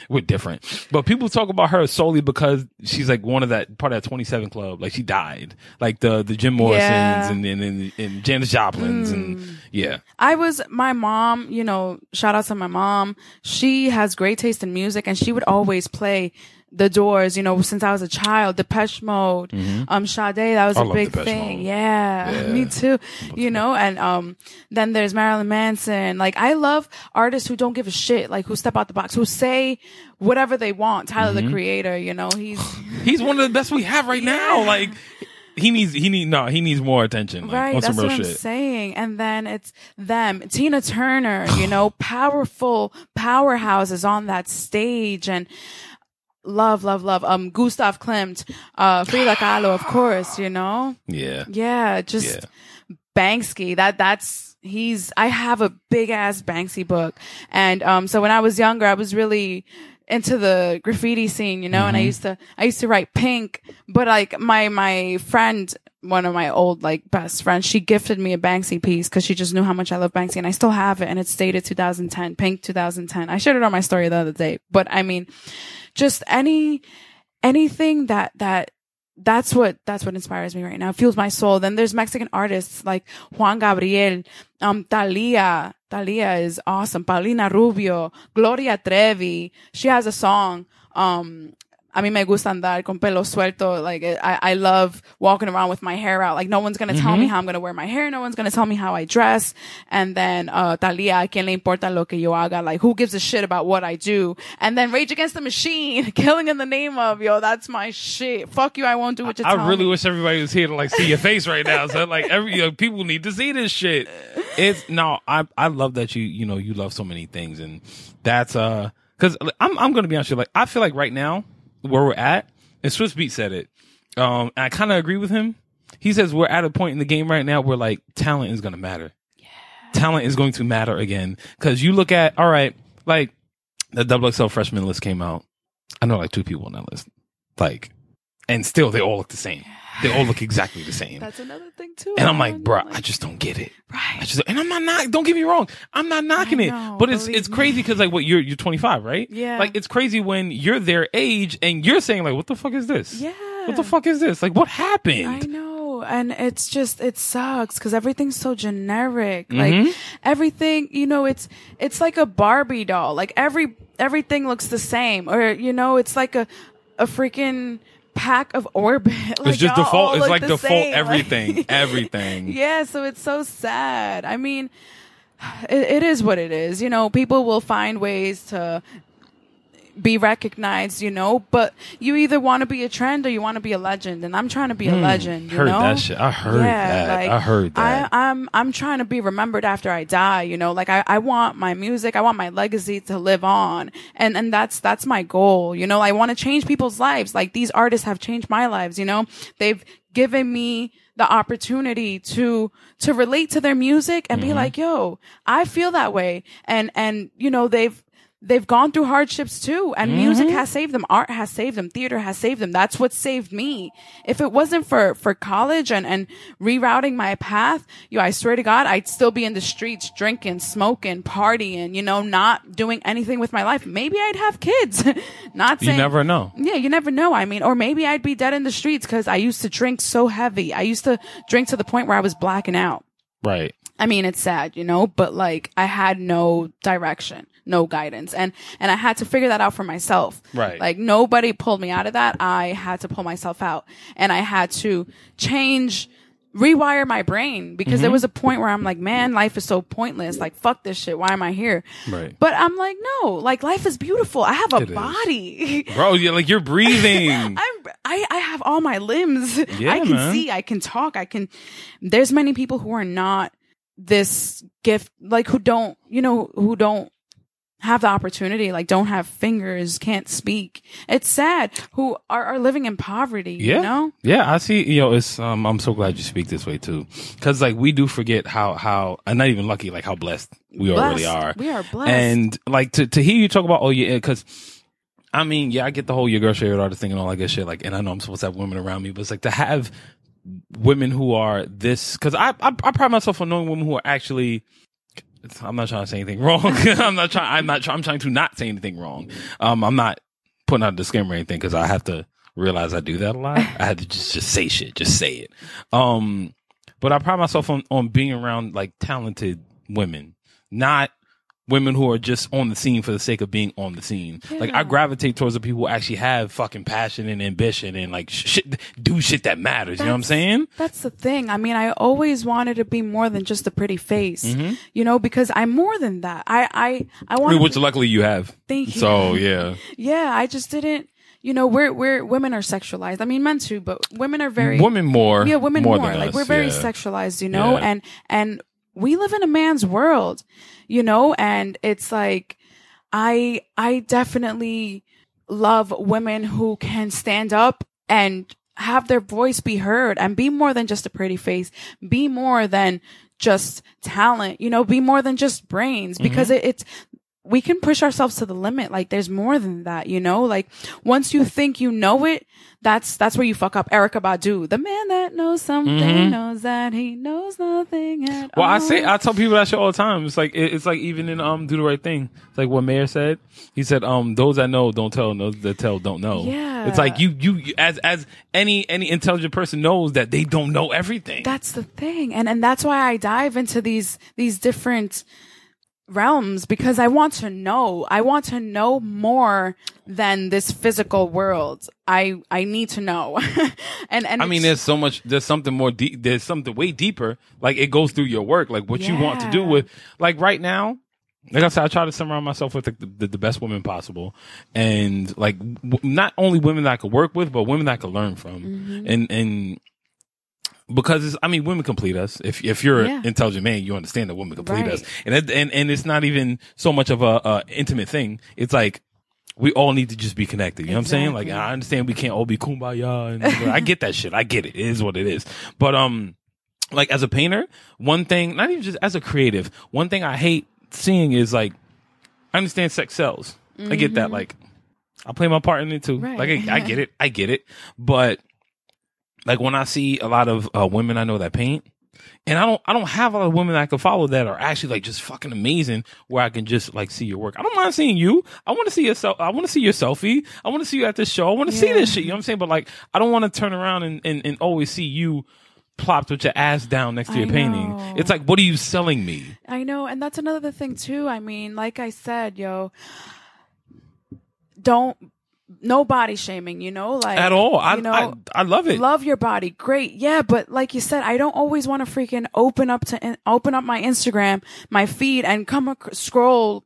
we're different. But people talk about her solely because she's like one of that part of that 27 club. Like she died, like the the Jim Morrisons Yeah. and, and and and Janis Joplin's and hmm. yeah. I was my mom, you know, shout out to my mom. She has great taste in music and she would always play the doors, you know, since I was a child, Depeche Mode, um, Sade, that was Mm-hmm. I a love big Depeche thing. Mode. Yeah, Yeah. me too. You know, and, um, then there's Marilyn Manson. Like, I love artists who don't give a shit, like, who step out the box, who say whatever they want. Tyler, Mm-hmm. the creator, you know, he's, He's one of the best we have right now. Like he needs he need no he needs more attention. Like, Right, on that's some what real I'm saying. And then it's them, Tina Turner, you know, powerful powerhouses on that stage and love, love, love. Um, Gustav Klimt, uh, Frida Kahlo, of course, you know? Yeah. Yeah, just Banksy. That, that's, he's, I have a big ass Banksy book. And, um, so when I was younger, I was really, into the graffiti scene, you know, and I mm-hmm. used to, I used to write pink, but like my, my friend, one of my old like best friends, she gifted me a Banksy piece because she just knew how much I love Banksy and I still have it and it's dated 2010, pink 2010. I shared it on my story the other day, but I mean, just any, anything that, that, that's what that's what inspires me right now. Fuels my soul. Then there's Mexican artists like Juan Gabriel, um, Thalía. Thalía is awesome. Paulina Rubio, Gloria Trevi. She has a song. Um, a mí me gusta andar con pelo suelto. Like I, I love walking around with my hair out. Like no one's gonna tell me how I'm gonna wear my hair. No one's gonna tell me how I dress. And then uh, Thalía, ¿a quién le importa lo que yo haga? Like who gives a shit about what I do? And then Rage Against the Machine, killing in the name of yo. That's my shit. Fuck you. I won't do what you tell I really me. wish everybody was here to like see your face right now. So like every you know, people need to see this shit. It's no, I I love that you you know you love so many things and that's uh because I'm I'm gonna be honest with you like I feel like right now where we're at and Swizz Beatz said it um and I kind of agree with him. He says we're at a point in the game right now where like talent is gonna matter. Talent is going to matter again because you look at all right like the double XL freshman list came out. I know like two people on that list like and still they all look the same. They all look exactly the same. That's another thing too. And I'm like, bruh, Like, I just don't get it. I right. just, and I'm not, not, don't get me wrong. I'm not knocking it, know, but it's, it's crazy because like what you're, you're 25, right? Yeah. Like it's crazy when you're their age and you're saying like, what the fuck is this? Yeah. What the fuck is this? Like what happened? I know. And it's just, it sucks because everything's so generic. Mm-hmm. Like everything, you know, it's, it's like a Barbie doll. Like every, everything looks the same or, you know, it's like a, a freaking pack of orbit. like It's just default. It's like default same. Everything, everything. yeah. So it's so sad. I mean, it, it is what it is. You know, people will find ways to be recognized, you know, but you either want to be a trend or you want to be a legend. And I'm trying to be a legend. You Hmm. Heard know? that shit. I heard that. I heard that. I, I'm I'm trying to be remembered after I die. You know, like I, I want my music, I want my legacy to live on, and and that's that's my goal. You know, I want to change people's lives. Like these artists have changed my lives. You know, they've given me the opportunity to to relate to their music and Mm-hmm. be like, yo, I feel that way, and and you know they've they've gone through hardships too and Mm-hmm. music has saved them art has saved them theater has saved them that's what saved me if it wasn't for for college and and rerouting my path yo i swear to god i'd still be in the streets drinking smoking partying you know not doing anything with my life maybe i'd have kids not You never know. yeah, you never know. I mean, or maybe I'd be dead in the streets because I used to drink so heavy. I used to drink to the point where I was blacking out. Right. I mean, it's sad, you know, but like I had no direction, no guidance. And, and I had to figure that out for myself. Right. Like nobody pulled me out of that. I had to pull myself out and I had to change, rewire my brain because Mm-hmm. there was a point where I'm like, man, life is so pointless. Like, fuck this shit. Why am I here? Right. But I'm like, no, like life is beautiful. I have a It is. body. Bro, you're like you're breathing. I'm I, I have all my limbs. Yeah, I can man. see, I can talk, I can there's many people who are not this gift like who don't, you know, who don't have the opportunity, like don't have fingers, can't speak. It's sad who are, are living in poverty, Yeah. you know? Yeah, I see. You know, it's. Um, I'm so glad you speak this way too, because like we do forget how how and not even lucky, like how blessed we all really are. We are blessed. And like to to hear you talk about, oh yeah, because. I mean, yeah, I get the whole your girl favorite artist thing and all that good shit. Like, and I know I'm supposed to have women around me, but it's like to have women who are this, because I, I I pride myself on knowing women who are actually. I'm not trying to say anything wrong. I'm not trying. I'm not. Try, I'm trying to not say anything wrong. Um, I'm not putting out a disclaimer or anything because I have to realize I do that a lot. I had to just just say shit, just say it. Um, but I pride myself on on being around like talented women, not women who are just on the scene for the sake of being on the scene. Like I gravitate towards the people who actually have fucking passion and ambition and like sh- shit, do shit that matters. you know what I'm saying? That's the thing. I mean, I always wanted to be more than just a pretty face, Mm-hmm. you know, because I'm more than that. I, I, I want Which luckily you have. Thank you. So yeah, Yeah, I just didn't. You know, we're we're women are sexualized. I mean, men too, but women are very women more. yeah, women more. than Like us, we're very yeah. sexualized, you know, Yeah. and and we live in a man's world, you know, and it's like I I definitely love women who can stand up and have their voice be heard and be more than just a pretty face, be more than just talent, you know, be more than just brains. Because mm-hmm. it, it's we can push ourselves to the limit. Like there's more than that, you know? Like once you think you know it, that's that's where you fuck up. Erykah Badu, the man that knows something knows that he knows nothing at Well, all. Well, I say I tell people that shit all the time. It's like it- it's like even in um do the right thing. It's like what Mayor said. He said um those that know don't tell, those that tell don't know. Yeah. It's like you you you- as as any any intelligent person knows that they don't know everything. that's the thing, and and that's why I dive into these these different realms because I want to know. I want to know more than this physical world. I I need to know, and and I mean, there's so much. There's something more deep. There's something way deeper. Like it goes through your work. Like what you want to do with. Like right now. Like I said, I try to surround myself with the, the, the best women possible, and like w- not only women that I could work with, but women that I could learn from, Mm-hmm. and and because it's, I mean, women complete us. If if you're Yeah. an intelligent man, you understand that women complete Right. us, and it, and and it's not even so much of a, a intimate thing. It's like we all need to just be connected. You know what I'm saying? Like I understand we can't all be kumbaya, and I get that shit. I get it. It is what it is. But um, like as a painter, one thing, not even just as a creative, one thing I hate seeing is like, I understand sex sells. I get that. Like, I play my part in it too. Mm-hmm. Right. Like, I, I get it. I get it. But like when I see a lot of uh, women I know that paint, and I don't, I don't have a lot of women that I can follow that are actually like just fucking amazing. Where I can just like see your work. I don't mind seeing you. I want to see yourself. I want to see your selfie. I want to see you at this show. I want to see this shit. You know what I'm saying? But like, I don't want to turn around and, and, and always see you plopped with your ass down next to your painting. It's like, what are you selling me? I know, and that's another thing too. I mean, like I said, yo, don't no body shaming, you know, like At all. I, you know, I, I love it. love your body, great, yeah, but like you said, I don't always want to freaking open up to open up my Instagram, my feed, and come ac- scroll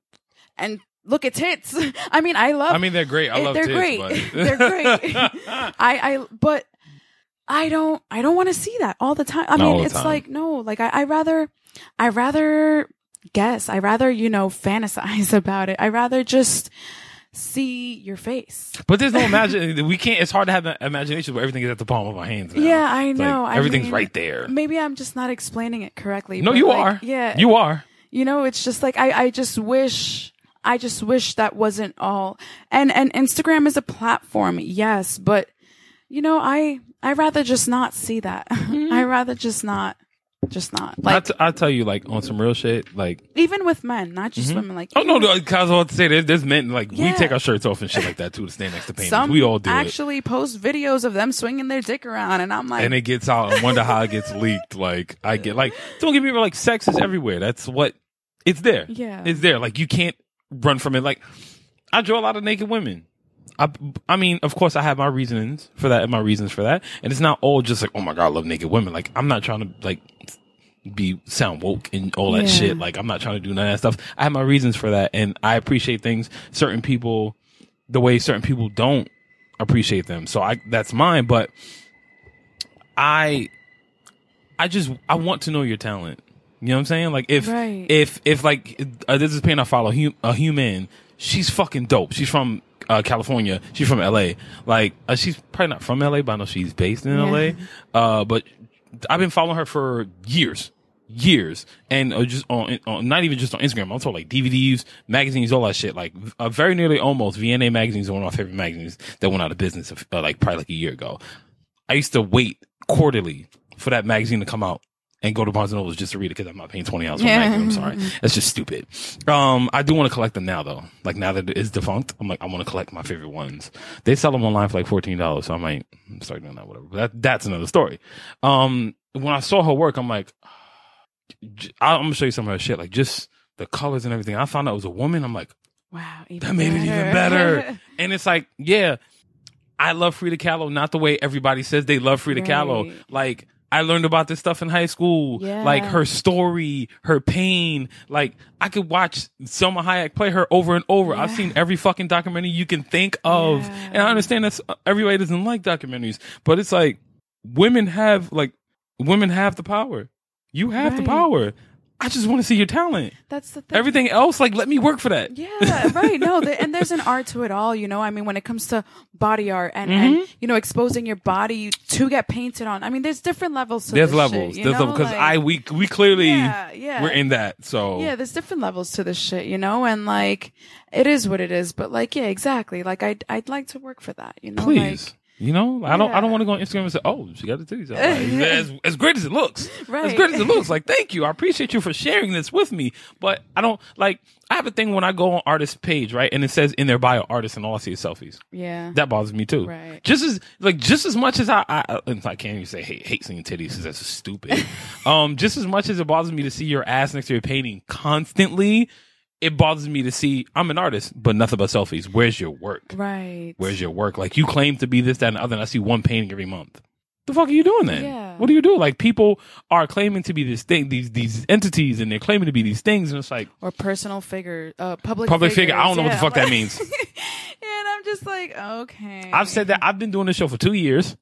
and look at tits. I mean, I love. I mean, they're great. I it- love they're tits, great. they're great. I, I, but I don't, I don't want to see that all the time. I Not mean, it's time. like no, like I, I rather, I rather guess. I rather you know fantasize about it. I rather just see your face. But there's no imagine. We can't. It's hard to have an imagination where everything is at the palm of our hands. Now. Yeah, I It's like know. I everything's mean, right there. Maybe I'm just not explaining it correctly. No, you like, are. Yeah, you are. you know it's just like i i just wish i just wish that wasn't all and and instagram is a platform yes but you know i i rather just not see that Mm-hmm. i rather just not just not like t- I tell you, like on some real shit, like. even with men not just mm-hmm. women like Oh no, no! Cause I was to say there's, there's men like we take our shirts off and shit like that too to stand next to paintings. some we all do it, actually post videos of them swinging their dick around and i'm like and it gets out. I wonder how it gets leaked. Like I get like, don't get me wrong. Like sex is everywhere. That's what it's there. Yeah. it's there. Like you can't run from it. Like I draw a lot of naked women. I, I mean, of course, I have my reasons for that and my reasons for that, and it's not all just like, oh my god, I love naked women. Like I'm not trying to like be sound woke and all that Yeah. shit. Like I'm not trying to do none of that stuff. I have my reasons for that, and I appreciate things certain people the way certain people don't appreciate them. So I that's mine, but I I just I want to know your talent. You know what I'm saying? Like if Right. if if like uh, this is pain I follow hu- a human. She's fucking dope. She's from uh, California. She's from LA. Like uh, she's probably not from LA, but I know she's based in Yeah. LA. Uh, but I've been following her for years, years, and uh, just on, on not even just on Instagram. I'm talking like DVDs, magazines, all that shit. Like uh, very nearly almost VNA magazines are one of my favorite magazines that went out of business uh, like probably like a year ago. I used to wait quarterly for that magazine to come out and go to Barnes and Noble just to read it because I'm not paying twenty dollars for a Yeah. magazine. I'm sorry, that's just stupid. Um, I do want to collect them now though. Like now that it's defunct, I'm like I want to collect my favorite ones. They sell them online for like fourteen dollars, so I might start doing that. Whatever. But that that's another story. Um, when I saw her work, I'm like, I'm gonna show you some of her shit. Like just the colors and everything. I found out it was a woman. I'm like. Wow. That made it even better. and it's like, yeah, I love Frida Kahlo, not the way everybody says they love Frida Kahlo. Like, I learned about this stuff in high school. Yeah. Like her story, her pain. Like I could watch Salma Hayek play her over and over. I've seen every fucking documentary you can think of. Yeah. And I understand that uh, everybody doesn't like documentaries, but it's like women have like women have the power. You have the power. I just want to see your talent. That's the thing. Everything else, like, let me work for that. Yeah, right. No, the, and there's an art to it all, you know. I mean, when it comes to body art and, Mm-hmm. and you know exposing your body to get painted on. I mean, there's different levels to There's this levels. shit, There's levels because Like- I we we clearly Yeah, yeah. we're in that. So Yeah, there's different levels to this shit, you know, and like it is what it is. But like, yeah, exactly. Like, I'd I'd like to work for that, you know. please. Like, you know, I don't. I don't want to go on Instagram and say, "Oh, she got the titties." out." Like, as as great as it looks, as great as it looks. Like, thank you. I appreciate you for sharing this with me. But I don't like. I have a thing when I go on artist page, right, and it says in their bio artist, and all I see is selfies. yeah, That bothers me too. Right. Just as like just as much as I I, I can't even say hate hate seeing titties because that's stupid. um, just as much as it bothers me to see your ass next to your painting constantly, it bothers me to see I'm an artist, but nothing but selfies. Where's your work? right. Where's your work? Like you claim to be this, that, and the other, and I see one painting every month. The fuck are you doing then? Yeah. What do you do? Like people are claiming to be this thing, these these entities, and they're claiming to be these things, and it's like or personal figure, uh, public public figure. I don't know what the fuck Yeah, that means. And I'm just like, okay. I've said that I've been doing this show for two years,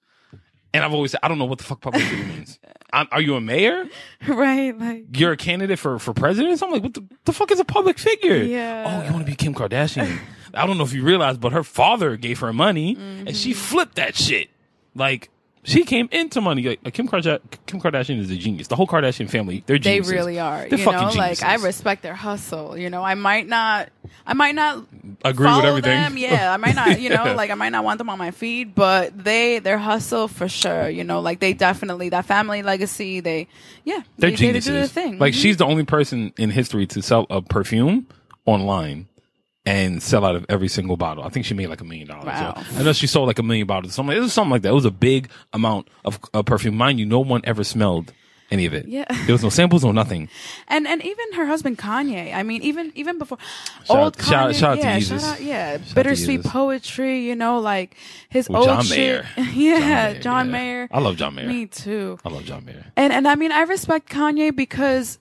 and I've always said I don't know what the fuck public figure means. I'm, are you a mayor? right, like, You're a candidate for for president? I'm like, what the, the fuck is a public figure? Yeah. Oh, you want to be Kim Kardashian? I don't know if you realize, but her father gave her money, and she Mm-hmm. flipped that shit. Like she came into money. Like Kim Kardashian, Kim Kardashian is a genius. The whole Kardashian family, they're they really are. They're you fucking know, like I respect their hustle. You know, I might not, I might not agree with everything. them. Yeah, I might not, you know, Yeah. like I might not want them on my feed, but they, their hustle for sure. You know, like they definitely that family legacy. They, yeah, They're they, geniuses. They do their thing. Like Mhm. she's the only person in history to sell a perfume online and sell out of every single bottle. I think she made like a million dollars. Wow. I know she sold like a million bottles. Something it was something like that. It was a big amount of, of perfume. Mind you, no one ever smelled any of it. Yeah. There was no samples, no nothing. and and even her husband Kanye. I mean, even even before Shout old out- Kanye, shout- shout out to yeah, shout out, yeah, to bittersweet poetry. You know, like his Ooh, old John shit. Mayer. yeah, John John yeah. Mayer. I love John Mayer. Me too. I love John Mayer. And and I mean, I respect Kanye because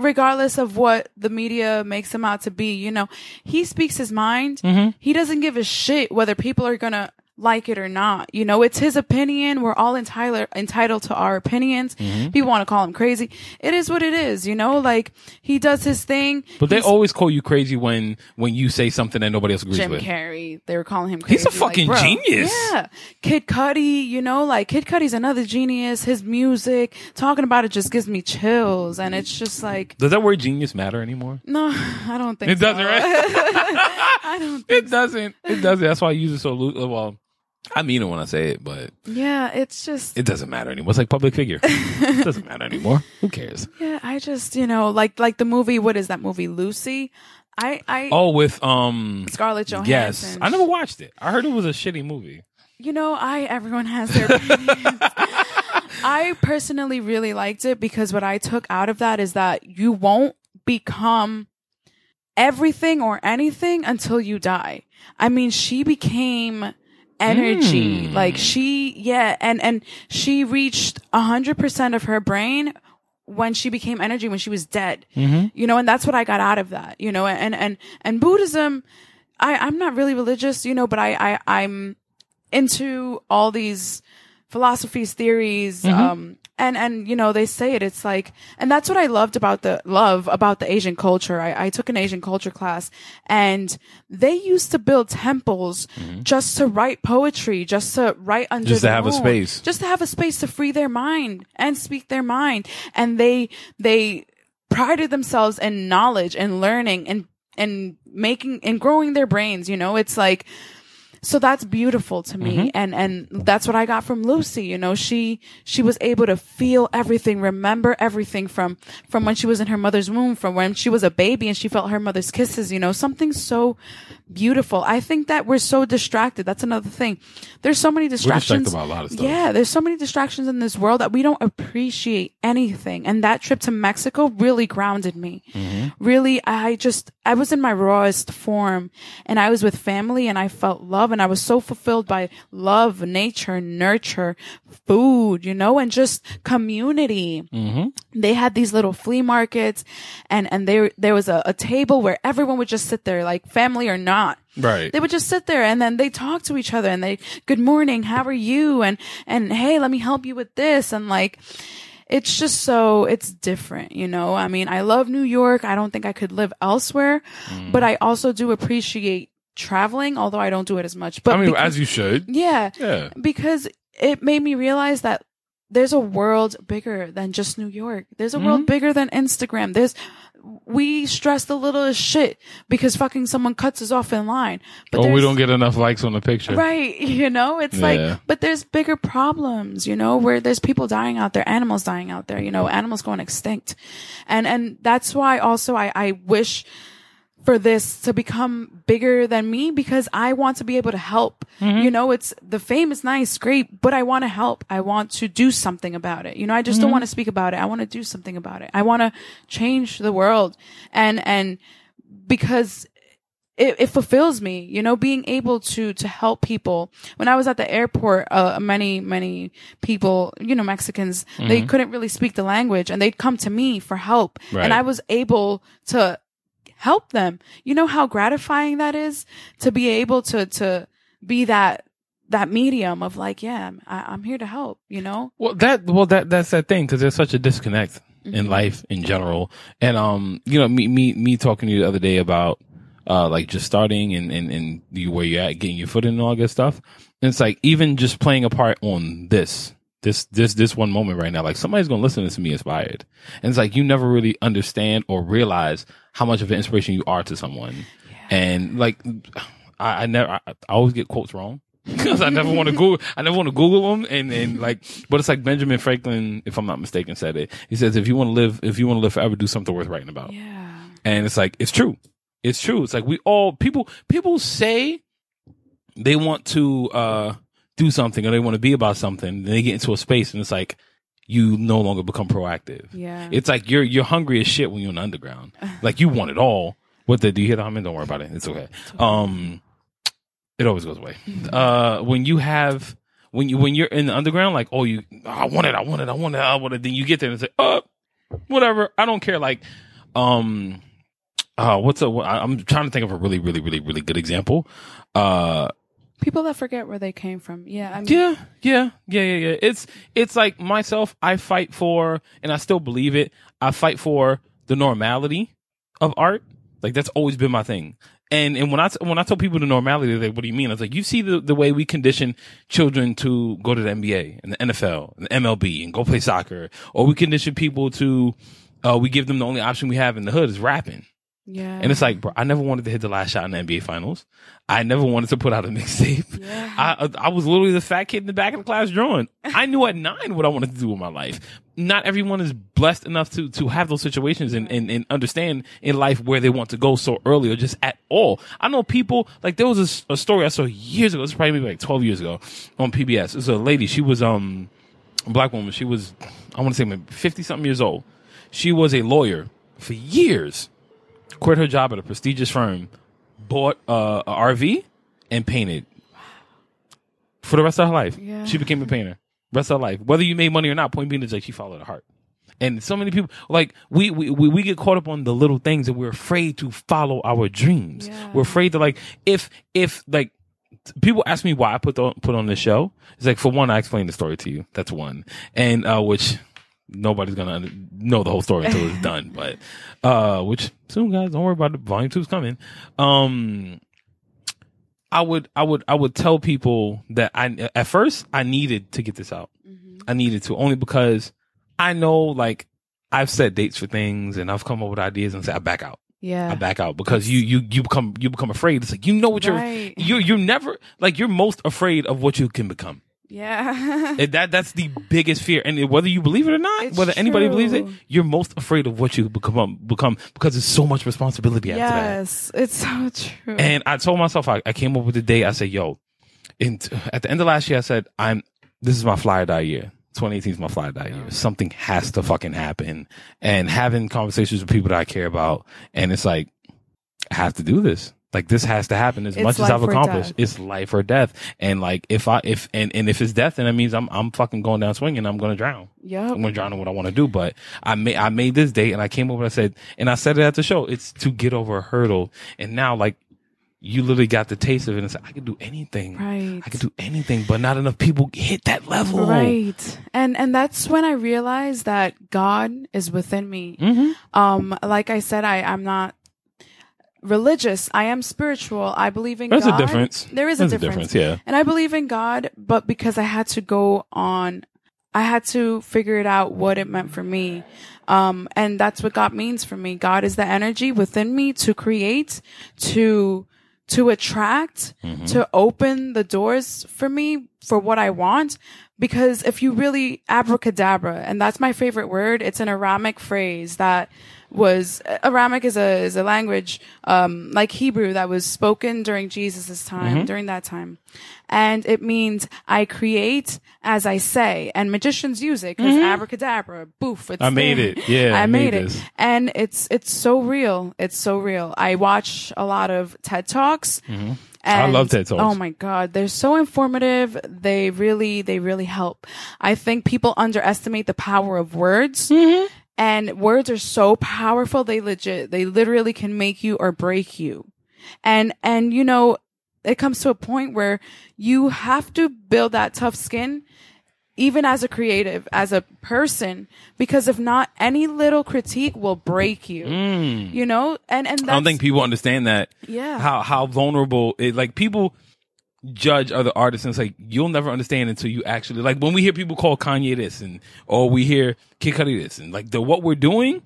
regardless of what the media makes him out to be, you know, he speaks his mind. Mm-hmm. He doesn't give a shit whether people are gonna like it or not. You know, it's his opinion. We're all entitled entitled to our opinions. Mm-hmm. People want to call him crazy. It is what it is. You know, like he does his thing. But they always call you crazy when when you say something that nobody else agrees Jim with. Carrey. They were calling him crazy. He's a fucking bro. genius. Yeah. Kid Cudi, you know, like Kid Cudi's another genius. His music, talking about it just gives me chills. And it's just like, Does that word genius matter anymore? no, I don't think It so. doesn't, right? I don't think It doesn't. It doesn't. That's why I use it so loose. Well, I mean it when I say it, but Yeah, it's just it doesn't matter anymore. It's like public figure. it doesn't matter anymore. Who cares? yeah, I just, you know, like like the movie, what is that movie? Lucy? I I Oh, with um, Scarlett Johansson. yes, I never watched it. I heard it was a shitty movie. you know, I everyone has their opinions. I personally really liked it because what I took out of that is that you won't become everything or anything until you die. I mean, she became energy. Mm. Like she, yeah, and, and she reached a hundred percent of her brain when she became energy, when she was dead, you know, and that's what I got out of that, you know, and, and, and Buddhism, I, I'm not really religious, you know, but I, I, I'm into all these philosophies, theories, um, and, and, you know, they say it, it's like, and that's what I loved about the, love about the Asian culture. I, I took an Asian culture class and they used to build temples just to write poetry, just to write under Just to have a space. just to have a space to free their mind and speak their mind. And they, they prided themselves in knowledge and learning and, and making and growing their brains, you know, it's like, so that's beautiful to me Mm-hmm. and and that's what i got from lucy you know she she was able to feel everything remember everything from from when she was in her mother's womb from when she was a baby and she felt her mother's kisses you know something so beautiful. I think that we're so distracted. That's another thing. There's so many distractions. about a lot of stuff. yeah there's so many distractions in this world that we don't appreciate anything. And that trip to mexico really grounded me. Mm-hmm. really i just i was in my rawest form and i was with family and i felt love and i was so fulfilled by love nature nurture food you know and just community. They had these little flea markets and and there there was a, a table where everyone would just sit there like family or not Right. they would just sit there and then they talk to each other and they good morning how are you and and hey let me help you with this and like it's just so it's different you know i mean i love new york i don't think i could live elsewhere Mm. but i also do appreciate traveling although i don't do it as much but I mean, because- as you should. yeah Yeah. because it made me realize that there's a world bigger than just New York. There's a Mm-hmm. world bigger than Instagram. There's, we stress the littlest shit because fucking someone cuts us off in line. But Or we don't get enough likes on the picture. Right. You know, it's Yeah. like, but there's bigger problems, you know, where there's people dying out there, animals dying out there, you know, animals going extinct. And, and that's why also I, I wish for this to become bigger than me because I want to be able to help. Mm-hmm. You know, it's the fame is nice, great, but I want to help. I want to do something about it. You know, I just don't mm-hmm. want to speak about it. I want to do something about it. I want to change the world. And, and because it, it fulfills me, you know, being able to, to help people. When I was at the airport, uh, many, many people, you know, Mexicans, they mm-hmm. couldn't really speak the language and they'd come to me for help. Right. And I was able to help them. You know how gratifying that is to be able to, to be that, that medium of like, yeah, I, I'm here to help, you know? Well, that well that that's that thing because there's such a disconnect in Mm-hmm. life in general, and um, you know, me me me talking to you the other day about uh like just starting and and and you where you're at, getting your foot in and all that stuff. And it's like even just playing a part on this. This this this one moment right now, like somebody's gonna listen to me inspired, and it's like you never really understand or realize how much of an inspiration you are to someone, and like I, I never I, I always get quotes wrong because I never want to Google. I never want to Google them, and and like, but it's like Benjamin Franklin, if I'm not mistaken, said it. He says, if you want to live, if you want to live forever, do something worth writing about. Yeah. And it's like it's true. It's true. It's like we all people people say they want to uh do something or they want to be about something. Then they get into a space, and it's like you no longer become proactive. Yeah. It's like you're you're hungry as shit when you're in the underground. like you want it all. What the do you hear the humming? Don't worry about it. It's okay. Um, it always goes away. Uh, when you have when you when you're in the underground, like oh you I want it, I want it, I want it, I want it. Then you get there and say, uh, whatever. I don't care. Like, um, uh, what's a? I'm trying to think of a really, really, really, really good example. Uh, People that forget where they came from. Yeah. I mean, yeah, yeah, yeah, yeah, yeah. It's it's like myself. I fight for, and I still believe it. I fight for the normality of art. Like that's always been my thing. And and when I when I tell people the normality, they're like, "What do you mean?" I was like, "You see the the way we condition children to go to the NBA and the NFL and the MLB and go play soccer, or we condition people to, uh, we give them the only option we have in the hood is rapping." Yeah. And it's like, bro, I never wanted to hit the last shot in the NBA finals. I never wanted to put out a mixtape. Yeah. I I was literally the fat kid in the back of the class drawing. I knew at nine what I wanted to do with my life. Not everyone is blessed enough to to have those situations and, and, and understand in life where they want to go so early or just at all. I know people like there was a story I saw years ago. This is probably maybe like twelve years ago on PBS. It was a lady. She was um a black woman. She was I want to say fifty something years old. She was a lawyer for years quit her job at a prestigious firm, bought uh, a RV, and painted for the rest of her life. Yeah. She became a painter. Rest of her life, whether you made money or not. Point being is like she followed her heart. And so many people, like we, we, we, we get caught up on the little things and we're afraid to follow our dreams. Yeah. We're afraid to like, if, if like, people ask me why I put on, put on this show. It's like, for one, I explained the story to you. That's one. And, uh, which nobody's gonna know the whole story until it's done. But, uh, which soon guys, don't worry about it. Volume two's coming. Um, I would, I would, I would tell people that I, at first, I needed to get this out. I needed to only because I know, like, I've set dates for things and I've come up with ideas and say I back out. Yeah. I back out because you, you, you become, you become afraid. It's like, you know what Right. you're, you're, you're never, like, you're most afraid of what you can become. Yeah. And that, that's the biggest fear. And whether you believe it or not, It's whether anybody believes it, you're most afraid of what you become, um, become because there's so much responsibility after that. yes. It's so true. And I told myself, I, I came up with the day. I said, yo, in, at the end of last year, I said, I'm, this is my fly or die year. 2018 is my fly or die year. Something has to fucking happen. And having conversations with people that I care about. And it's like, I have to do this. Like this has to happen as It's much as I've accomplished. It's life or death. And like, if I, if, and, and if it's death, then that means I'm, I'm fucking going down swinging. I'm going to drown. Yeah, I'm gonna drown in what I want to do. But I made I made this date and I came over and I said and I said it at the show. It's to get over a hurdle. And now like you literally got the taste of it and said, I can do anything. Right. I can do anything, but not enough people hit that level. Right. And and that's when I realized that God is within me. Mm-hmm. Um like I said I I'm not religious. I am spiritual. I believe in There's God. a difference. There is a There's difference. yeah. And I believe in God, but because I had to go on I had to figure it out what it meant for me. Um, and that's what God means for me. God is the energy within me to create, to, to attract, to open the doors for me for what I want. Because if you really abracadabra, and that's my favorite word, it's an Aramaic phrase that was Aramaic is a is a language um, like Hebrew that was spoken during Jesus' time, during that time, and it means I create as I say. And magicians use it because abracadabra, boof, it's I made there. it. Yeah, I, I made, made it, and it's it's so real. It's so real. I watch a lot of TED talks. Mm-hmm. I love TED Talks. Oh my god, they're so informative. They really, they really help. I think people underestimate the power of words. Mm-hmm. And words are so powerful. They legit, they literally can make you or break you. And, and you know, it comes to a point where you have to build that tough skin, even as a creative, as a person, because if not, any little critique will break you. You know, and, and that's, Mm. I don't think people understand that. Yeah. How how vulnerable it like people judge other artists and it's like you'll never understand until you actually like when we hear people call Kanye this and or we hear Kid Cudi this and like the what we're doing,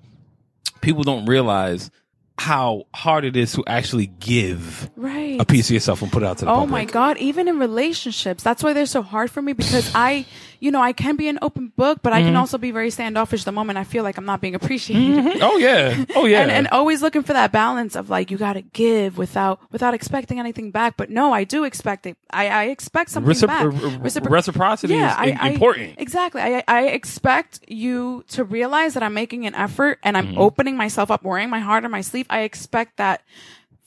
people don't realize how hard it is to actually give right. a piece of yourself and put it out to the Oh public. my God. Even in relationships, that's why they're so hard for me because I, you know, I can be an open book, but I Mm-hmm. can also be very standoffish the moment I feel like I'm not being appreciated. Oh yeah. Oh yeah. And, and always looking for that balance of like, you got to give without, without expecting anything back. But no, I do expect it. I, I expect something Recipro- back. re- Recipro- reciprocity is in- important. exactly. I, I expect you to realize that I'm making an effort and Mm-hmm. I'm opening myself up, wearing my heart on my sleeve. I expect that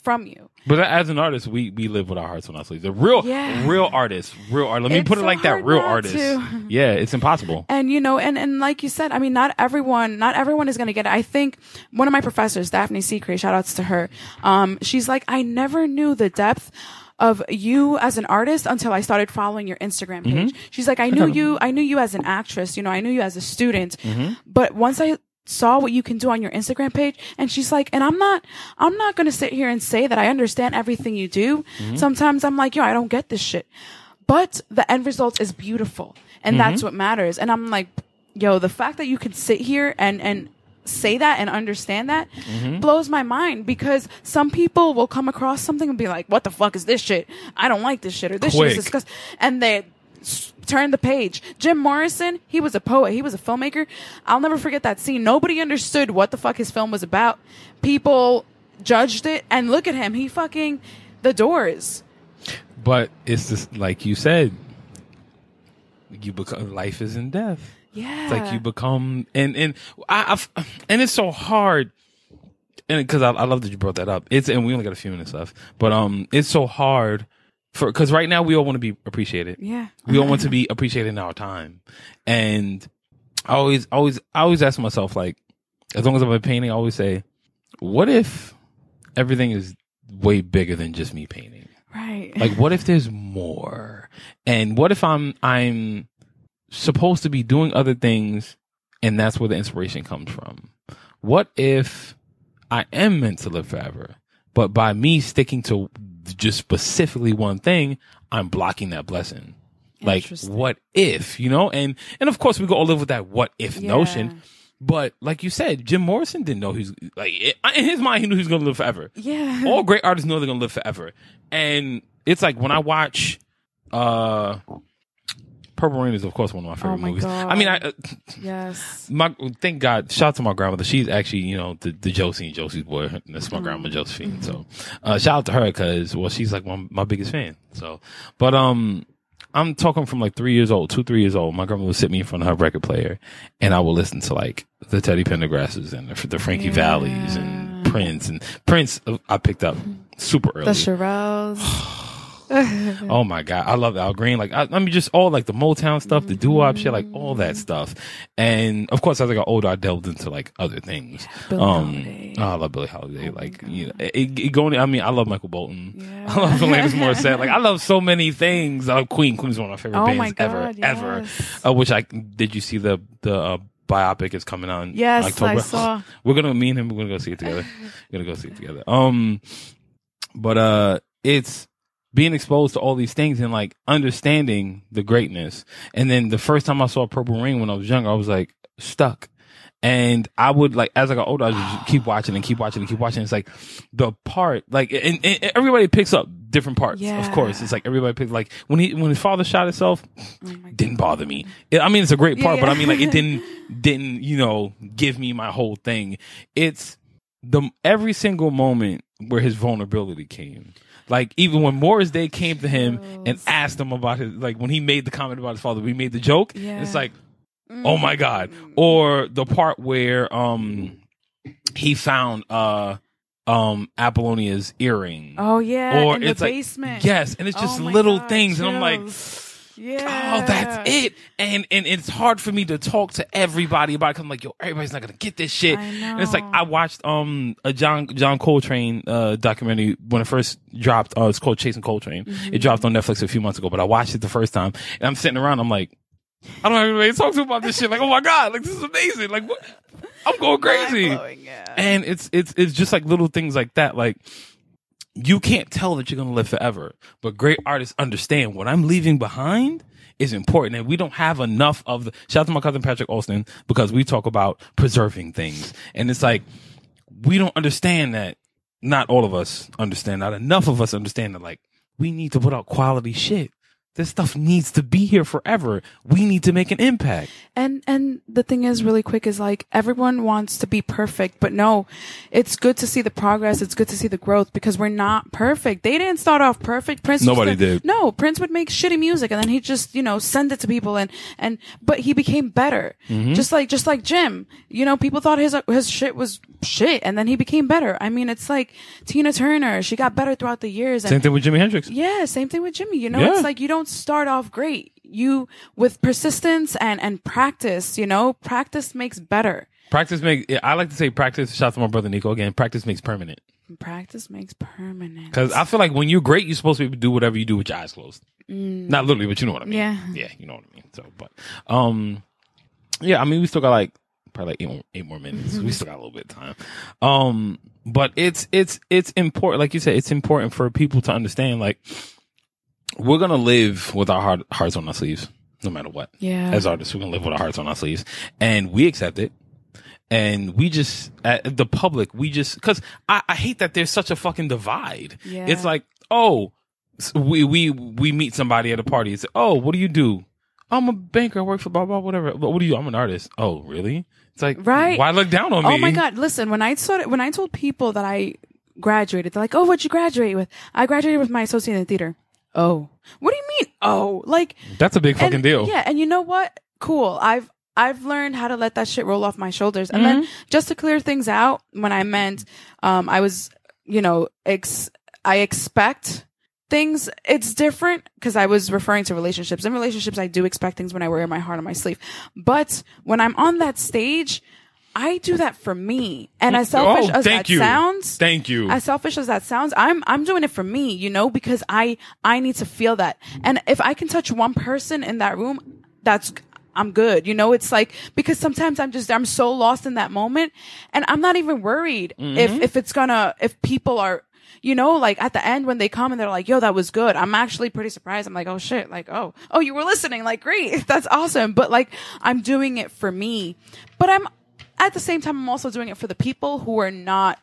from you. But as an artist, we, we live with our hearts on our sleeves. The real, Yeah. real artist, real art. Let me It's put it so like that. Real artist. to. Yeah, it's impossible. And you know, and and like you said, I mean, not everyone, not everyone is going to get it. I think one of my professors, Daphne Secret, shout outs to her. Um, she's like, I never knew the depth of you as an artist until I started following your Instagram page. She's like, I knew you, I knew you as an actress, you know, I knew you as a student, but once I saw what you can do on your Instagram page and she's like and I'm not I'm not going to sit here and say that I understand everything you do. Mm-hmm. Sometimes I'm like, yo, I don't get this shit. But the end result is beautiful and mm-hmm. that's what matters. And I'm like, yo, the fact that you can sit here and and say that and understand that mm-hmm. blows my mind because some people will come across something and be like, what the fuck is this shit? I don't like this shit or this shit Quick. is disgusting. And they turn the page. Jim Morrison, he was a poet, he was a filmmaker. I'll never forget that scene. Nobody understood what the fuck his film was about. People judged it and look at him. He fucking the doors. But it's just like you said, you become life is in death. Yeah. It's like you become and and I, I've, and it's so hard. and because I, I love that you brought that up. It's and we only got a few minutes left, but um, it's so hard for because right now we all want to be appreciated. Yeah. We all want to be appreciated in our time, and I always, always, I always ask myself like, as long as I'm a painting, I always say, what if everything is way bigger than just me painting? Right. Like, what if there's more? And what if I'm I'm supposed to be doing other things, and that's where the inspiration comes from? What if I am meant to live forever, but by me sticking to just specifically one thing, I'm blocking that blessing. Like, what if you know? And and of course, we go all live with that what if Yeah. notion. But like you said, Jim Morrison didn't know he's like in his mind he knew he was going to live forever yeah. all great artists know they're gonna live forever. And it's like when I watch uh Purple Rain is of course one of my favorite Oh my movies. God. I mean I uh, yes. my thank God, shout out to my grandmother. She's actually, you know, the, the Josie and Josie's boy. That's my grandma Josephine. So uh shout out to her because well she's like my my biggest fan. So but um I'm talking from like three years old, two, three years old. My grandma would sit me in front of her record player and I would listen to like the Teddy Pendergrasses and the, the Frankie Vallis and Prince and Prince uh, I picked up super early. The Shirelles. Oh my god, I love Al Green. Like I, I mean, just all like the Motown stuff, the doo wop shit, like all that stuff. And of course, as I got older, I delved into like other things. Billie um, oh, I love Billie Holiday. like you know, it, it going. I mean, I love Michael Bolton. Yeah. I love Alanis Morissette. Like I love so many things. I love Queen. Queen's one of my favorite Oh bands my ever, God, ever. yes. Uh, which I did. You see the the uh, biopic is coming on? Yes, October. I saw. We're gonna me and him. We're gonna go see it together. we're gonna go see it together. Um, but uh, it's being exposed to all these things and like understanding the greatness. And then the first time I saw Purple Rain when I was younger, I was like stuck. And I would like as I got older, I would just keep watching and keep watching and keep watching. It's like the part, like, and, and everybody picks up different parts. Of course, it's like everybody picks like when he when his father shot himself, Oh didn't bother me. It- I mean, it's a great part, Yeah, but I mean, like, it didn't, didn't, you know, give me my whole thing. It's the, every single moment where his vulnerability came. Like, even when Morris Day came to him and asked him about his, like, when he made the comment about his father, we made the joke. Yeah. It's like, oh my God. Or the part where, um, he found, uh, um, Apollonia's earring. Oh yeah. or in it's the like, basement. yes. And it's Oh just my little God, things. And I'm like, chills. Yeah. Oh, that's it. And and it's hard for me to talk to everybody about it 'cause I'm like, yo, everybody's not gonna get this shit. And it's like. I watched um a John John Coltrane uh documentary when it first dropped. Uh, it's called Chasing Coltrane. Mm-hmm. It dropped on Netflix a few months ago, but I watched it the first time and I'm sitting around. I'm like, I don't have anybody to talk to about this shit. Like, oh my god, like this is amazing. Like, what? I'm going crazy. Yeah. And it's it's it's just like little things like that. Like you can't tell that you're gonna live forever, but great artists understand what I'm leaving behind is important, and we don't have enough of the. Shout out to my cousin Patrick Austin because we talk about preserving things, and it's like we don't understand that. Not all of us understand. Not enough of us understand that. Like we need to put out quality shit. This stuff needs to be here forever. We need to make an impact. And and the thing is really quick is like everyone wants to be perfect, but no, it's good to see the progress. It's good to see the growth because we're not perfect. They didn't start off perfect. Prince used Nobody to- did. No, Prince would make shitty music and then he just, you know, send it to people and and but he became better. Mm-hmm. Just like just like Jim. You know, people thought his his shit was shit and then he became better. I mean, it's like Tina Turner, she got better throughout the years and Same thing with Jimi Hendrix. yeah, same thing with Jimmy. You know, Yeah. it's like you don't start off great. You with persistence and and practice, you know, practice makes better. Practice make. I like to say practice. Shout out to my brother Nico again. Practice makes permanent. Practice makes permanent. Because I feel like when you're great, you're supposed to be able to do whatever you do with your eyes closed. Not literally, but you know what I mean. Yeah. Yeah, you know what I mean. So, but, um, yeah, I mean, we still got like probably like eight more, eight more minutes. we still got a little bit of time. Um, but it's it's it's important. Like you said, it's important for people to understand. Like, we're gonna live with our heart, hearts on our sleeves, no matter what. Yeah. As artists, we're gonna live with our hearts on our sleeves, and we accept it and we just uh, the public we just because I, I hate that there's such a fucking divide Yeah. it's like oh we we we meet somebody at a party it's oh what do you do i'm a banker i work for blah blah whatever but what do you i'm an artist oh really it's like Right. why look down on me Oh my god, listen, when I started when I told people that I graduated, they're like, "Oh, what'd you graduate with?" I graduated with my associate in theater. Oh. What do you mean? Oh, like that's a big fucking and- deal Yeah, and you know what? Cool. I've I've learned how to let that shit roll off my shoulders. And then just to clear things out, when I meant, um, I was, you know, ex- I expect things, it's different because I was referring to relationships. In relationships, I do expect things when I wear my heart on my sleeve. But when I'm on that stage, I do that for me. And as oh, selfish Oh, as thank that you. sounds, Thank you. as selfish as that sounds, I'm I'm doing it for me, you know, because I I need to feel that. And if I can touch one person in that room, that's I'm good. You know, it's like because sometimes I'm just I'm so lost in that moment and I'm not even worried if mm-hmm. if it's gonna if people are you know, like at the end when they come and they're like, yo, that was good. I'm actually pretty surprised. I'm like, oh shit. Like, oh, oh, you were listening. Like, great. That's awesome. But like, I'm doing it for me. But I'm, at the same time, I'm also doing it for the people who are not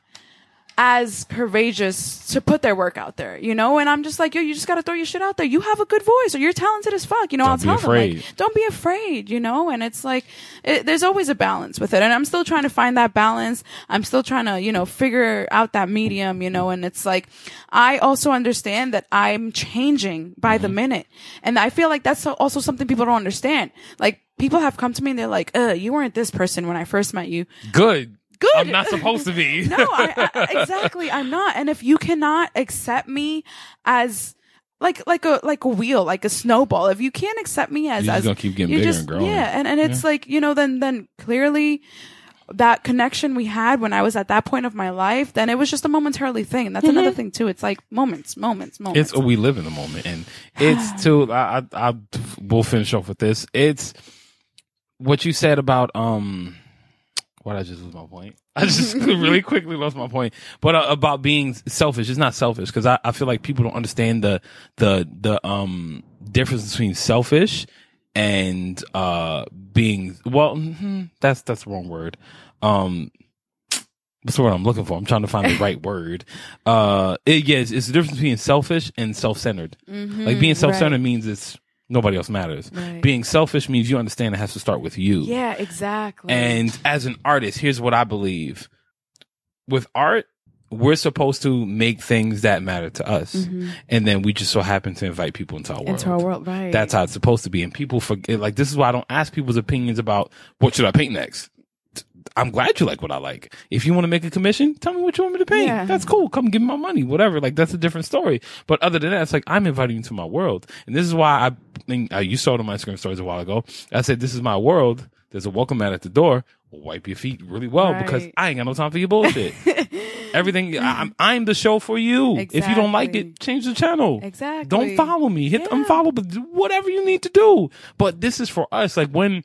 as courageous to put their work out there, you know? And I'm just like, yo, you just gotta throw your shit out there. You have a good voice or you're talented as fuck, you know? Don't I'll tell them, like, don't be afraid, you know? And it's like, it, there's always a balance with it. And I'm still trying to find that balance. I'm still trying to, you know, figure out that medium, you know? And it's like, I also understand that I'm changing by Mm-hmm. the minute. And I feel like that's also something people don't understand. Like, people have come to me and they're like, uh, you weren't this person when I first met you. Good. Good. I'm not supposed to be. No, I, I, exactly. I'm not. And if you cannot accept me as like like a like a wheel, like a snowball, if you can't accept me as You're just as gonna keep getting bigger just- and growing. yeah, and and it's like you know then then clearly that connection we had when I was at that point of my life, then it was just a momentarily thing, and that's another thing too. It's like moments, moments, moments. It's we live in the moment, and it's too. I, I I will finish off with this. It's what you said about um. Why did I just lose my point? I just really quickly lost my point. But uh, about being selfish, it's not selfish because I, I feel like people don't understand the the the um difference between selfish and uh being well. mhm, that's that's the wrong word. Um, what's the word I'm looking for? I'm trying to find the right word. Uh, it, yeah, it's, it's the difference between selfish and self-centered. Like being self-centered right. means it's nobody else matters. Right. Being selfish means you understand it has to start with you. yeah, exactly. And as an artist, here's what I believe. With art, we're supposed to make things that matter to us. And then we just so happen to invite people into our world. Mm-hmm. into our world, right? That's how it's supposed to be. And people forget, like, this is why I don't ask people's opinions about what should I paint next. I'm glad you like what I like. If you want to make a commission, tell me what you want me to pay. Yeah. That's cool. Come give me my money, whatever. Like, that's a different story. But other than that, it's like, I'm inviting you to my world. And this is why I think, uh, you saw it on my Instagram stories a while ago. I said, this is my world. There's a welcome mat at the door. Wipe your feet really well because I ain't got no time for your bullshit. Everything, I'm, I'm the show for you. If you don't like it, change the channel. Exactly. Don't follow me. Hit Yeah. unfollow, but whatever you need to do. But this is for us. Like when,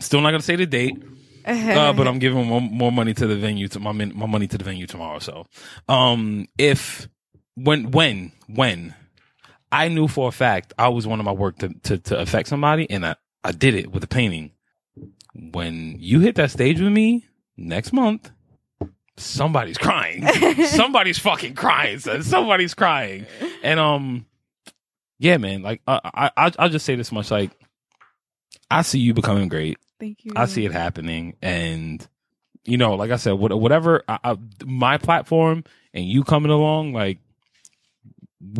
still not gonna say the date, uh, but I'm giving more, more money to the venue to my my money to the venue tomorrow. So, um, if when when when I knew for a fact I was wanting my work to to to affect somebody, and I I did it with a painting. When you hit that stage with me next month. Somebody's crying. Somebody's fucking crying. Son. Somebody's crying. And um, yeah, man. Like I, I, I'll just say this much: like, I see you becoming great. Thank you. I see it happening, and you know, like I said, whatever I, I, my platform and you coming along, like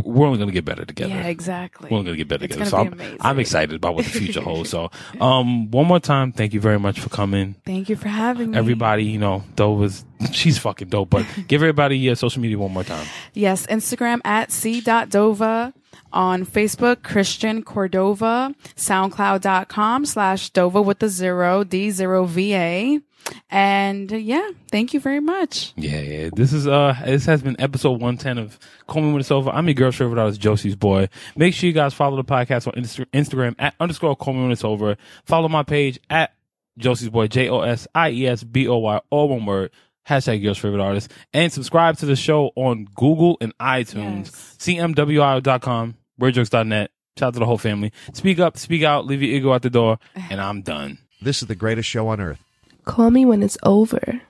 we're only gonna get better together. Yeah, exactly. We're only gonna get better It's together. So I'm. I'm excited about what the future holds. So, um, one more time, thank you very much for coming. Thank you for having me. Everybody, you know, Dope was she's fucking dope. But give everybody your social media one more time. Yes, Instagram at c.dova. On Facebook, Christian Cordova, SoundCloud.com slash Dova with the zero, D0VA. And uh, yeah, thank you very much. Yeah, yeah. This is uh this has been episode one ten of Call Me When It's Over. I'm your girl's favorite artist, Josie's boy. Make sure you guys follow the podcast on Insta- Instagram at underscore Call Me When It's Over. Follow my page at Josie's boy, J O S I E S B O Y, all one word. Hashtag girl's favorite artist. And subscribe to the show on Google and iTunes. Yes. CMWIO.com, WordJokes.net. Shout out to the whole family. Speak up, speak out, leave your ego at the door, and I'm done. This is the greatest show on earth. Call me when it's over.